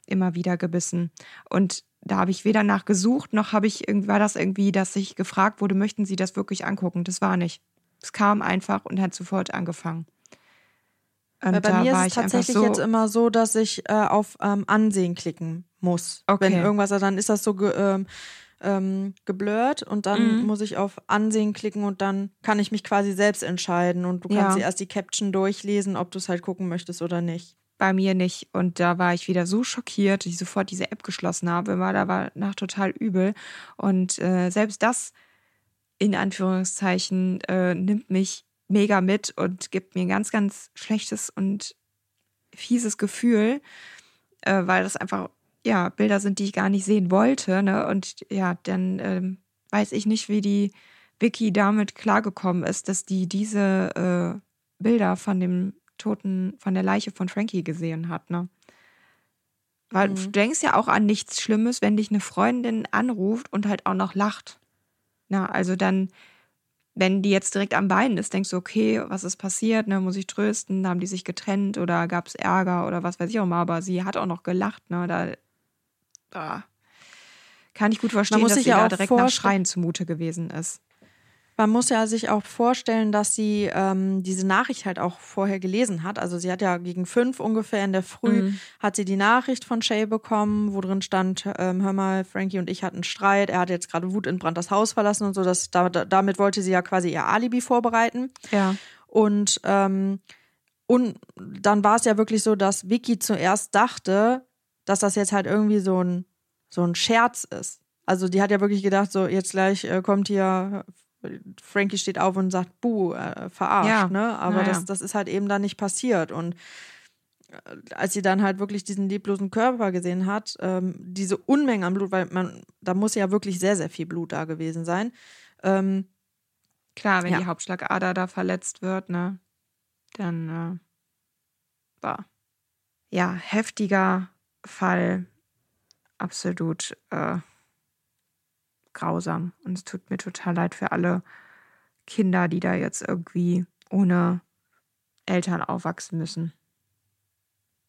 immer wieder gebissen. Und da habe ich weder nachgesucht, noch habe ich war das irgendwie, dass ich gefragt wurde, möchten Sie das wirklich angucken? Das war nicht. Es kam einfach und hat sofort angefangen. Und bei mir ist es tatsächlich so jetzt immer so, dass ich äh, auf ähm, Ansehen klicken muss. Okay. Wenn irgendwas, dann ist das so ge, ähm, ähm, geblurrt und dann mhm. muss ich auf Ansehen klicken und dann kann ich mich quasi selbst entscheiden und du kannst ja. erst die Caption durchlesen, ob du es halt gucken möchtest oder nicht. Bei mir nicht. Und da war ich wieder so schockiert, dass ich sofort diese App geschlossen habe, weil da war nach total übel. Und äh, selbst das, in Anführungszeichen, äh, nimmt mich mega mit und gibt mir ein ganz, ganz schlechtes und fieses Gefühl, äh, weil das einfach ja Bilder sind, die ich gar nicht sehen wollte. Ne? Und ja, dann ähm, weiß ich nicht, wie die Vicky damit klargekommen ist, dass die diese äh, Bilder von dem Toten, von der Leiche von Frankie gesehen hat. Ne? Weil mhm. du denkst ja auch an nichts Schlimmes, wenn dich eine Freundin anruft und halt auch noch lacht. Na, also dann wenn die jetzt direkt am Bein ist, denkst du, okay, was ist passiert? Ne, muss ich trösten? Haben die sich getrennt oder gab es Ärger oder was weiß ich auch mal? Aber sie hat auch noch gelacht. Ne, da, da kann ich gut verstehen, dass sie ja da direkt nach Schreien zumute gewesen ist. Man muss ja sich auch vorstellen, dass sie ähm, diese Nachricht halt auch vorher gelesen hat. Also sie hat ja gegen fünf ungefähr in der Früh mhm. hat sie die Nachricht von Shay bekommen, wo drin stand, ähm, hör mal, Frankie und ich hatten Streit, er hat jetzt gerade Wut in Brand das Haus verlassen und so. Das, da, damit wollte sie ja quasi ihr Alibi vorbereiten. Ja. Und, ähm, und dann war es ja wirklich so, dass Vicky zuerst dachte, dass das jetzt halt irgendwie so ein, so ein Scherz ist. Also die hat ja wirklich gedacht, so jetzt gleich äh, kommt hier Frankie steht auf und sagt, buh, äh, verarscht, ja. ne? Aber ja, das, das ist halt eben dann nicht passiert. Und äh, als sie dann halt wirklich diesen leblosen Körper gesehen hat, ähm, diese Unmenge an Blut, weil man, da muss ja wirklich sehr, sehr viel Blut da gewesen sein. Ähm, Klar, wenn ja. die Hauptschlagader da verletzt wird, ne? Dann äh, war. Ja, heftiger Fall. Absolut. Äh, grausam. Und es tut mir total leid für alle Kinder, die da jetzt irgendwie ohne Eltern aufwachsen müssen.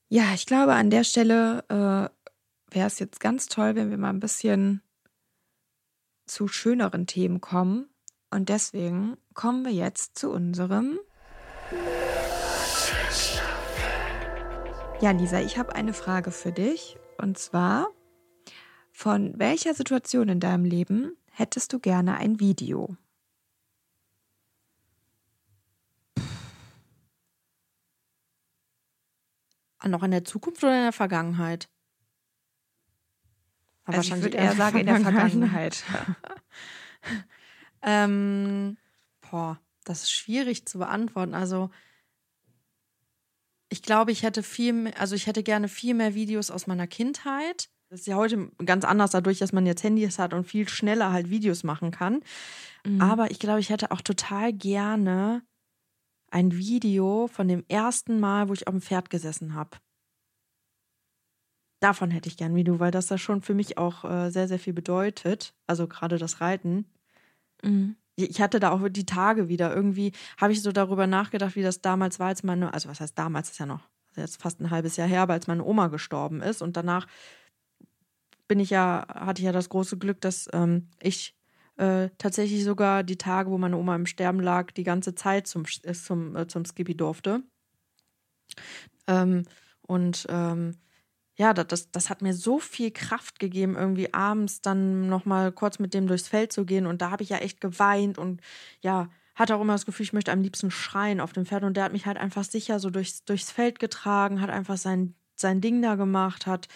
Ja, ich glaube, an der Stelle äh, wäre es jetzt ganz toll, wenn wir mal ein bisschen zu schöneren Themen kommen. Und deswegen kommen wir jetzt zu unserem. Ja, Lisa, ich habe eine Frage für dich. Und zwar, von welcher Situation in deinem Leben hättest du gerne ein Video? Noch in der Zukunft oder in der Vergangenheit? Also ich würde eher sagen in der Vergangenheit. ähm, boah, das ist schwierig zu beantworten. Also ich glaube, ich hätte viel, mehr, also ich hätte gerne viel mehr Videos aus meiner Kindheit das ist ja heute ganz anders dadurch, dass man jetzt Handys hat und viel schneller halt Videos machen kann. Mhm. Aber ich glaube, ich hätte auch total gerne ein Video von dem ersten Mal, wo ich auf dem Pferd gesessen habe. Davon hätte ich gern ein Video, weil das da schon für mich auch äh, sehr, sehr viel bedeutet. Also gerade das Reiten. Mhm. Ich hatte da auch die Tage wieder. Irgendwie habe ich so darüber nachgedacht, wie das damals war, als meine, also was heißt damals, ist ja noch jetzt fast ein halbes Jahr her, aber als meine Oma gestorben ist. Und danach bin ich ja, hatte ich ja das große Glück, dass ähm, ich äh, tatsächlich sogar die Tage, wo meine Oma im Sterben lag, die ganze Zeit zum, äh, zum, äh, zum Skippy durfte. Ähm, und ähm, ja, das, das hat mir so viel Kraft gegeben, irgendwie abends dann nochmal kurz mit dem durchs Feld zu gehen. Und da habe ich ja echt geweint und ja, hatte auch immer das Gefühl, ich möchte am liebsten schreien auf dem Pferd. Und der hat mich halt einfach sicher so durchs, durchs Feld getragen, hat einfach sein, sein Ding da gemacht, hat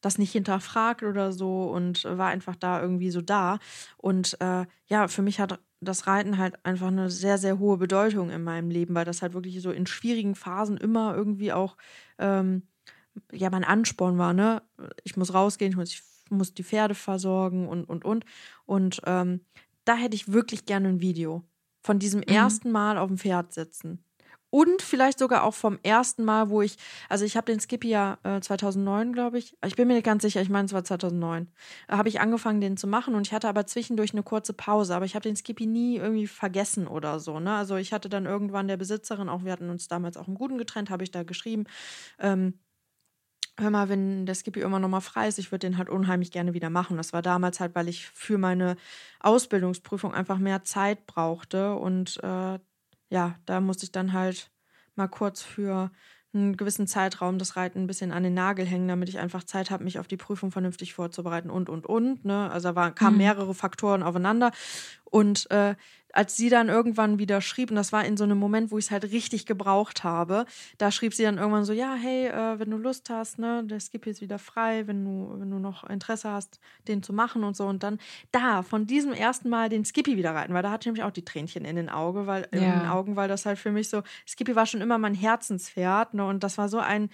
das nicht hinterfragt oder so und war einfach da irgendwie so da. Und äh, ja, für mich hat das Reiten halt einfach eine sehr, sehr hohe Bedeutung in meinem Leben, weil das halt wirklich so in schwierigen Phasen immer irgendwie auch ähm, ja mein Ansporn war, ne? Ich muss rausgehen, ich muss, ich muss die Pferde versorgen und und und. Und ähm, da hätte ich wirklich gerne ein Video von diesem mhm. ersten Mal auf dem Pferd sitzen. Und vielleicht sogar auch vom ersten Mal, wo ich, also ich habe den Skippy ja äh, 2009, glaube ich. Ich bin mir nicht ganz sicher, ich meine, es war 2009. Da habe ich angefangen, den zu machen und ich hatte aber zwischendurch eine kurze Pause. Aber ich habe den Skippy nie irgendwie vergessen oder so. Ne? Also ich hatte dann irgendwann der Besitzerin, auch wir hatten uns damals auch im Guten getrennt, habe ich da geschrieben. Ähm, hör mal, wenn der Skippy immer noch mal frei ist, ich würde den halt unheimlich gerne wieder machen. Das war damals halt, weil ich für meine Ausbildungsprüfung einfach mehr Zeit brauchte und äh, ja, da musste ich dann halt mal kurz für einen gewissen Zeitraum das Reiten ein bisschen an den Nagel hängen, damit ich einfach Zeit habe, mich auf die Prüfung vernünftig vorzubereiten und und und. Ne? Also da kamen mhm. mehrere Faktoren aufeinander und äh, als sie dann irgendwann wieder schrieb, und das war in so einem Moment, wo ich es halt richtig gebraucht habe, da schrieb sie dann irgendwann so, ja, hey, äh, wenn du Lust hast, ne, der Skip ist wieder frei, wenn du, wenn du noch Interesse hast, den zu machen und so. Und dann da, von diesem ersten Mal den Skippy wieder reiten, weil da hatte ich nämlich auch die Tränchen in den, Auge, weil, ja. in den Augen, weil das halt für mich so, Skippy war schon immer mein Herzenspferd, ne, und das war so ein,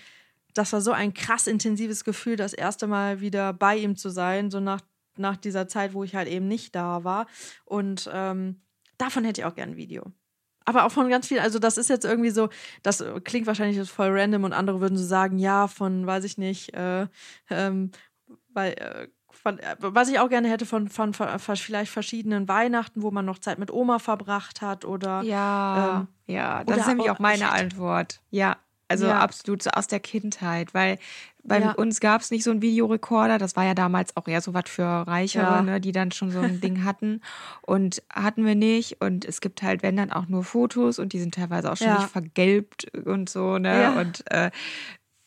das war so ein krass intensives Gefühl, das erste Mal wieder bei ihm zu sein, so nach, nach dieser Zeit, wo ich halt eben nicht da war. Und ähm, Davon hätte ich auch gerne ein Video. Aber auch von ganz vielen, also das ist jetzt irgendwie so, das klingt wahrscheinlich voll random und andere würden so sagen, ja, von, weiß ich nicht, äh, ähm, weil, äh, von, äh, was ich auch gerne hätte von, von, von, vielleicht verschiedenen Weihnachten, wo man noch Zeit mit Oma verbracht hat oder. Ja, ähm, ja, das ist nämlich auch meine Antwort. Ja, also ja. absolut so aus der Kindheit, weil bei ja. uns gab es nicht so einen Videorekorder. Das war ja damals auch eher so was für Reichere, ja. ne, die dann schon so ein Ding hatten. Und hatten wir nicht. Und es gibt halt, wenn dann auch nur Fotos und die sind teilweise auch schon nicht vergelbt und so, ne? Und äh,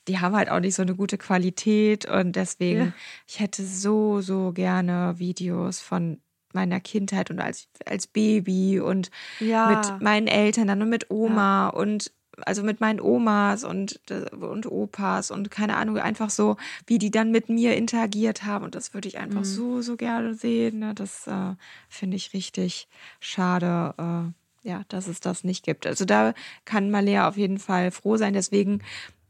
die haben halt auch nicht so eine gute Qualität. Und deswegen, ich hätte so, so gerne Videos von meiner Kindheit und als, als Baby und mit meinen Eltern dann und mit Oma und also mit meinen Omas und, und Opas und keine Ahnung, einfach so, wie die dann mit mir interagiert haben. Und das würde ich einfach mhm. so, so gerne sehen. Ne? Das äh, finde ich richtig schade, äh, ja, dass es das nicht gibt. Also da kann Malea auf jeden Fall froh sein. Deswegen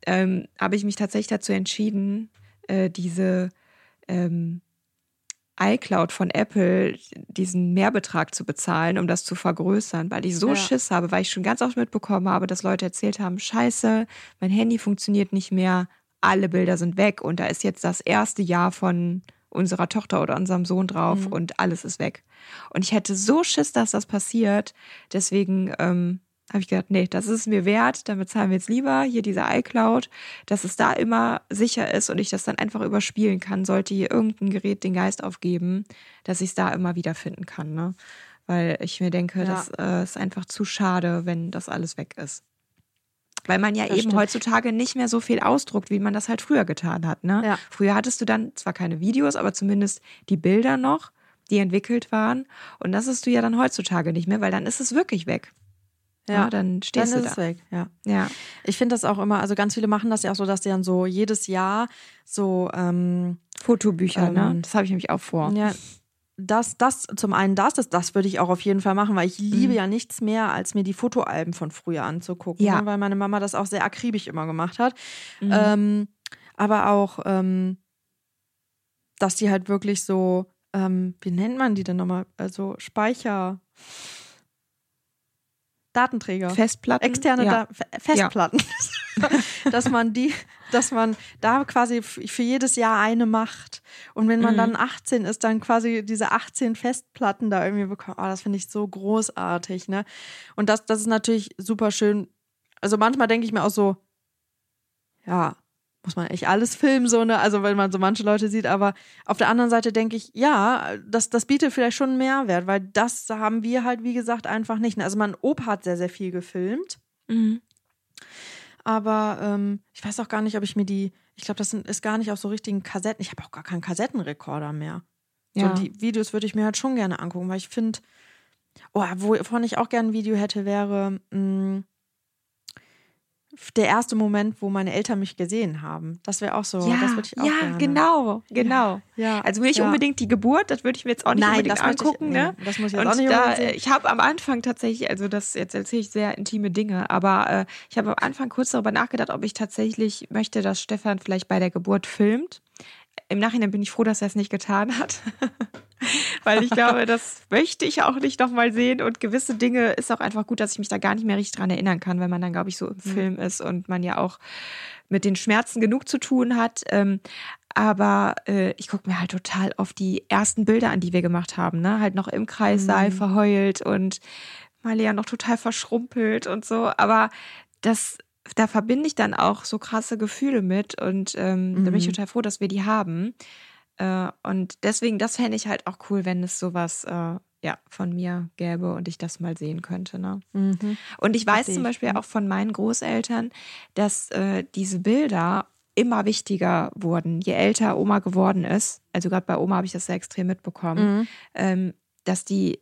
ähm, habe ich mich tatsächlich dazu entschieden, äh, diese ähm, iCloud von Apple diesen Mehrbetrag zu bezahlen, um das zu vergrößern, weil ich so ja. Schiss habe, weil ich schon ganz oft mitbekommen habe, dass Leute erzählt haben, scheiße, mein Handy funktioniert nicht mehr, alle Bilder sind weg und da ist jetzt das erste Jahr von unserer Tochter oder unserem Sohn drauf mhm. und alles ist weg. Und ich hätte so Schiss, dass das passiert. Deswegen ähm, habe ich gedacht, nee, das ist es mir wert, dann bezahlen wir jetzt lieber hier diese iCloud, dass es da immer sicher ist und ich das dann einfach überspielen kann, sollte hier irgendein Gerät den Geist aufgeben, dass ich es da immer wieder finden kann. Ne? Weil ich mir denke, ja. das äh, ist einfach zu schade, wenn das alles weg ist. Weil man ja das eben stimmt. heutzutage nicht mehr so viel ausdruckt, wie man das halt früher getan hat. Ne? Ja. Früher hattest du dann zwar keine Videos, aber zumindest die Bilder noch, die entwickelt waren. Und das hast du ja dann heutzutage nicht mehr, weil dann ist es wirklich weg. Ja. ne, dann stehst Dann du ist da. es weg, ja. Ja. Ich finde das auch immer, also ganz viele machen das ja auch so, dass die dann so jedes Jahr so, ähm, Fotobücher, ne? Ähm, Das habe ich nämlich auch vor. ja, das, das, zum einen das, das, das würde ich auch auf jeden Fall machen, weil ich liebe ja nichts mehr, als mir die Fotoalben von früher anzugucken, Ja. ne, weil meine Mama das auch sehr akribisch immer gemacht hat. Mhm. Ähm, aber auch, ähm, dass die halt wirklich so, ähm, wie nennt man die denn nochmal? Also Speicher, Datenträger. Festplatten. Externe ja. da Fe- Festplatten. dass man die, dass man da quasi für jedes Jahr eine macht. Und wenn man Mhm. dann 18 ist, dann quasi diese 18 Festplatten da irgendwie bekommt. Oh, das finde ich so großartig, ne? Und das, das ist natürlich super schön. Also manchmal denke ich mir auch so, ja, muss man echt alles filmen, so, ne? Also wenn man so manche Leute sieht, aber auf der anderen Seite denke ich, ja, das, das bietet vielleicht schon einen Mehrwert, weil das haben wir halt, wie gesagt, einfach nicht. Also mein Opa hat sehr, sehr viel gefilmt. Mhm. Aber ähm, ich weiß auch gar nicht, ob ich mir die, ich glaube, das ist gar nicht auf so richtigen Kassetten. Ich habe auch gar keinen Kassettenrekorder mehr. Ja. So die Videos würde ich mir halt schon gerne angucken, weil ich finde, oh, wovon ich auch gerne ein Video hätte, wäre mh, der erste Moment, wo meine Eltern mich gesehen haben. Das wäre auch so, ja, das würde ich auch ja, gerne. genau, genau. Ja, Also nicht ja. unbedingt die Geburt, das würde ich mir jetzt auch nicht Nein, unbedingt das möchte ich- angucken, ne? nee, das muss ich jetzt Und auch nicht da, sehen. ich habe am Anfang tatsächlich, also das jetzt erzähle ich sehr intime Dinge, aber äh, ich habe am Anfang kurz darüber nachgedacht, ob ich tatsächlich möchte, dass Stefan vielleicht bei der Geburt filmt. Im Nachhinein bin ich froh, dass er es nicht getan hat. Weil ich glaube, das möchte ich auch nicht nochmal sehen. Und gewisse Dinge ist auch einfach gut, dass ich mich da gar nicht mehr richtig dran erinnern kann, wenn man dann, glaube ich, so im Film ist und man ja auch mit den Schmerzen genug zu tun hat. Ähm, aber äh, ich gucke mir halt total auf die ersten Bilder an, die wir gemacht haben. Ne? Halt noch im Kreissaal verheult und Malia noch total verschrumpelt und so. Aber das, da verbinde ich dann auch so krasse Gefühle mit und ähm, da bin ich Mhm. total froh, dass wir die haben. Äh, und deswegen, das fände ich halt auch cool, wenn es sowas äh, ja, von mir gäbe und ich das mal sehen könnte. Ne? Mhm. Und ich weiß zum Beispiel auch von meinen Großeltern, dass äh, diese Bilder immer wichtiger wurden, je älter Oma geworden ist. Also gerade bei Oma habe ich das sehr extrem mitbekommen, Mhm. ähm, dass die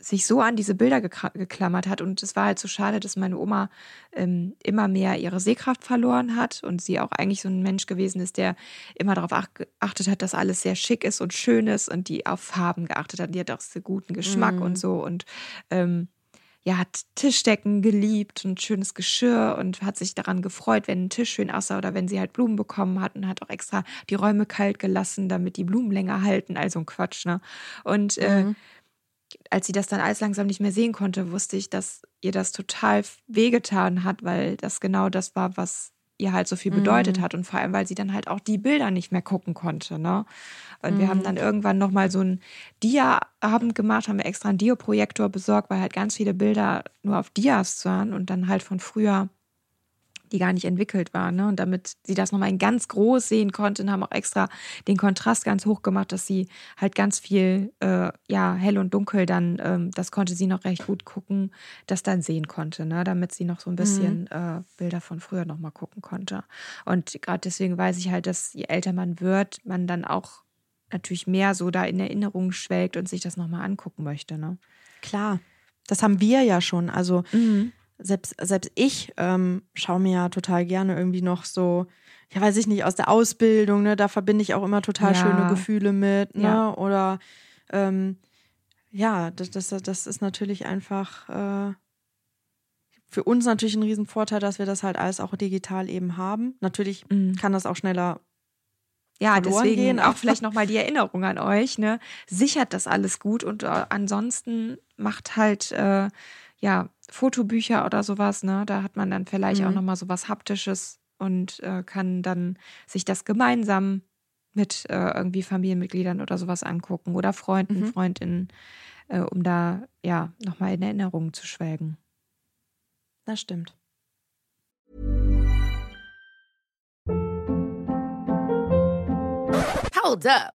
sich so an diese Bilder geklammert hat. Und es war halt so schade, dass meine Oma ähm, immer mehr ihre Sehkraft verloren hat und sie auch eigentlich so ein Mensch gewesen ist, der immer darauf ach geachtet hat, dass alles sehr schick ist und schön ist und die auf Farben geachtet hat. Die hat auch sehr guten Geschmack Mhm. und so und ähm, ja, hat Tischdecken geliebt und schönes Geschirr und hat sich daran gefreut, wenn ein Tisch schön aussah oder wenn sie halt Blumen bekommen hat und hat auch extra die Räume kalt gelassen, damit die Blumen länger halten. Also ein Quatsch, ne? Und äh, Mhm. Als sie das dann alles langsam nicht mehr sehen konnte, wusste ich, dass ihr das total wehgetan hat, weil das genau das war, was ihr halt so viel bedeutet Mhm. hat und vor allem, weil sie dann halt auch die Bilder nicht mehr gucken konnte, ne? Und wir haben Mhm. dann irgendwann nochmal so einen Dia-Abend gemacht, haben wir extra einen Dia-Projektor besorgt, weil halt ganz viele Bilder nur auf Dias waren und dann halt von früher die gar nicht entwickelt waren. Ne? Und damit sie das nochmal in ganz groß sehen konnten, haben auch extra den Kontrast ganz hoch gemacht, dass sie halt ganz viel, äh, ja, hell und dunkel dann, ähm, das konnte sie noch recht gut gucken, das dann sehen konnte, ne? damit sie noch so ein bisschen äh, Bilder von früher nochmal gucken konnte. Und gerade deswegen weiß ich halt, dass je älter man wird, man dann auch natürlich mehr so da in Erinnerung schwelgt und sich das nochmal angucken möchte. Ne? Klar, das haben wir ja schon. Also selbst, selbst ich ähm, schaue mir ja total gerne irgendwie noch so, ja, weiß ich nicht, aus der Ausbildung, ne, da verbinde ich auch immer total Ja. schöne Gefühle mit, ne? Ja. Oder ähm, ja, das, das, das ist natürlich einfach äh, für uns natürlich ein Riesenvorteil, dass wir das halt alles auch digital eben haben. Natürlich Mhm. kann das auch schneller Ja, deswegen gehen, auch vielleicht nochmal die Erinnerung an euch, ne? Sichert das alles gut und äh, ansonsten macht halt äh, ja Fotobücher oder sowas, ne? Da hat man dann vielleicht auch Mhm. nochmal sowas Haptisches und äh, kann dann sich das gemeinsam mit äh, irgendwie Familienmitgliedern oder sowas angucken oder Freunden, Mhm. Freundinnen, äh, um da ja nochmal in Erinnerung zu schwelgen. Das stimmt. Hold up.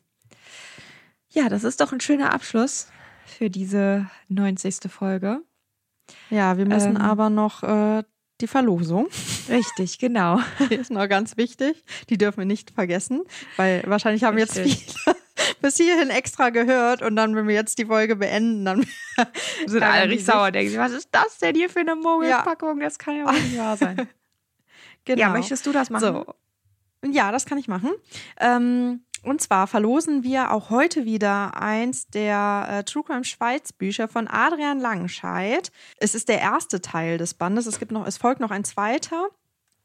Ja, das ist doch ein schöner Abschluss für diese 90. Folge. ja, wir müssen Ähm. aber noch äh, die Verlosung. Richtig, genau. Die ist noch ganz wichtig. Die dürfen wir nicht vergessen, weil wahrscheinlich haben jetzt Richtig. viele bis hierhin extra gehört und dann, wenn wir jetzt die Folge beenden, dann Sind alle richtig sauer, denken sie, was ist das denn hier für eine Mogelpackung? Das kann ja wohl nicht wahr sein. Genau. Ja, möchtest du das machen? So. Ja, das kann ich machen. Ähm, und zwar verlosen wir auch heute wieder eins der äh, True Crime Schweiz Bücher von Adrian Langenscheidt. Es ist der erste Teil des Bandes. Es gibt noch, es folgt noch ein zweiter.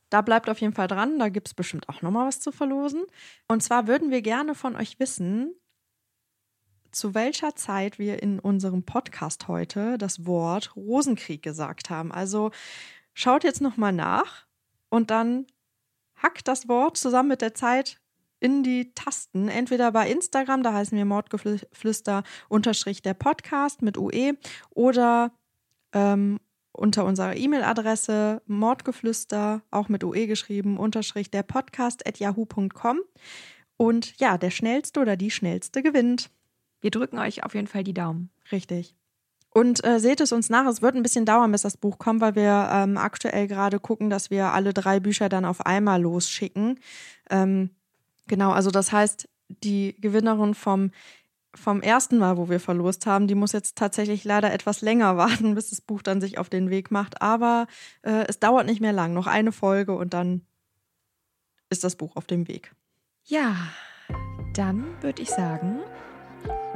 Da bleibt auf jeden Fall dran. Da gibt es bestimmt auch noch mal was zu verlosen. Und zwar würden wir gerne von euch wissen, zu welcher Zeit wir in unserem Podcast heute das Wort Rosenkrieg gesagt haben. Also schaut jetzt noch mal nach und dann hackt das Wort zusammen mit der Zeit in die Tasten. Entweder bei Instagram, da heißen wir Mordgeflüster unterstrich der Podcast mit UE oder ähm, unter unserer E-Mail-Adresse Mordgeflüster, auch mit UE geschrieben, unterstrich der Podcast at yahoo.com. Und ja, der schnellste oder die schnellste gewinnt. Wir drücken euch auf jeden Fall die Daumen. Richtig. Und äh, seht es uns nach, es wird ein bisschen dauern, bis das Buch kommt, weil wir ähm, aktuell gerade gucken, dass wir alle drei Bücher dann auf einmal losschicken. Ähm, genau, also das heißt, die Gewinnerin vom, vom ersten Mal, wo wir verlost haben, die muss jetzt tatsächlich leider etwas länger warten, bis das Buch dann sich auf den Weg macht. Aber äh, es dauert nicht mehr lang, noch eine Folge und dann ist das Buch auf dem Weg. Ja, dann würde ich sagen,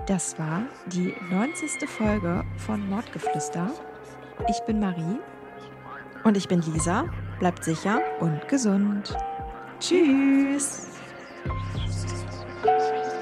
das war die 90. Folge von Mordgeflüster. Ich bin Marie Und ich bin Lisa, bleibt sicher. und gesund. Tschüss. Thank you.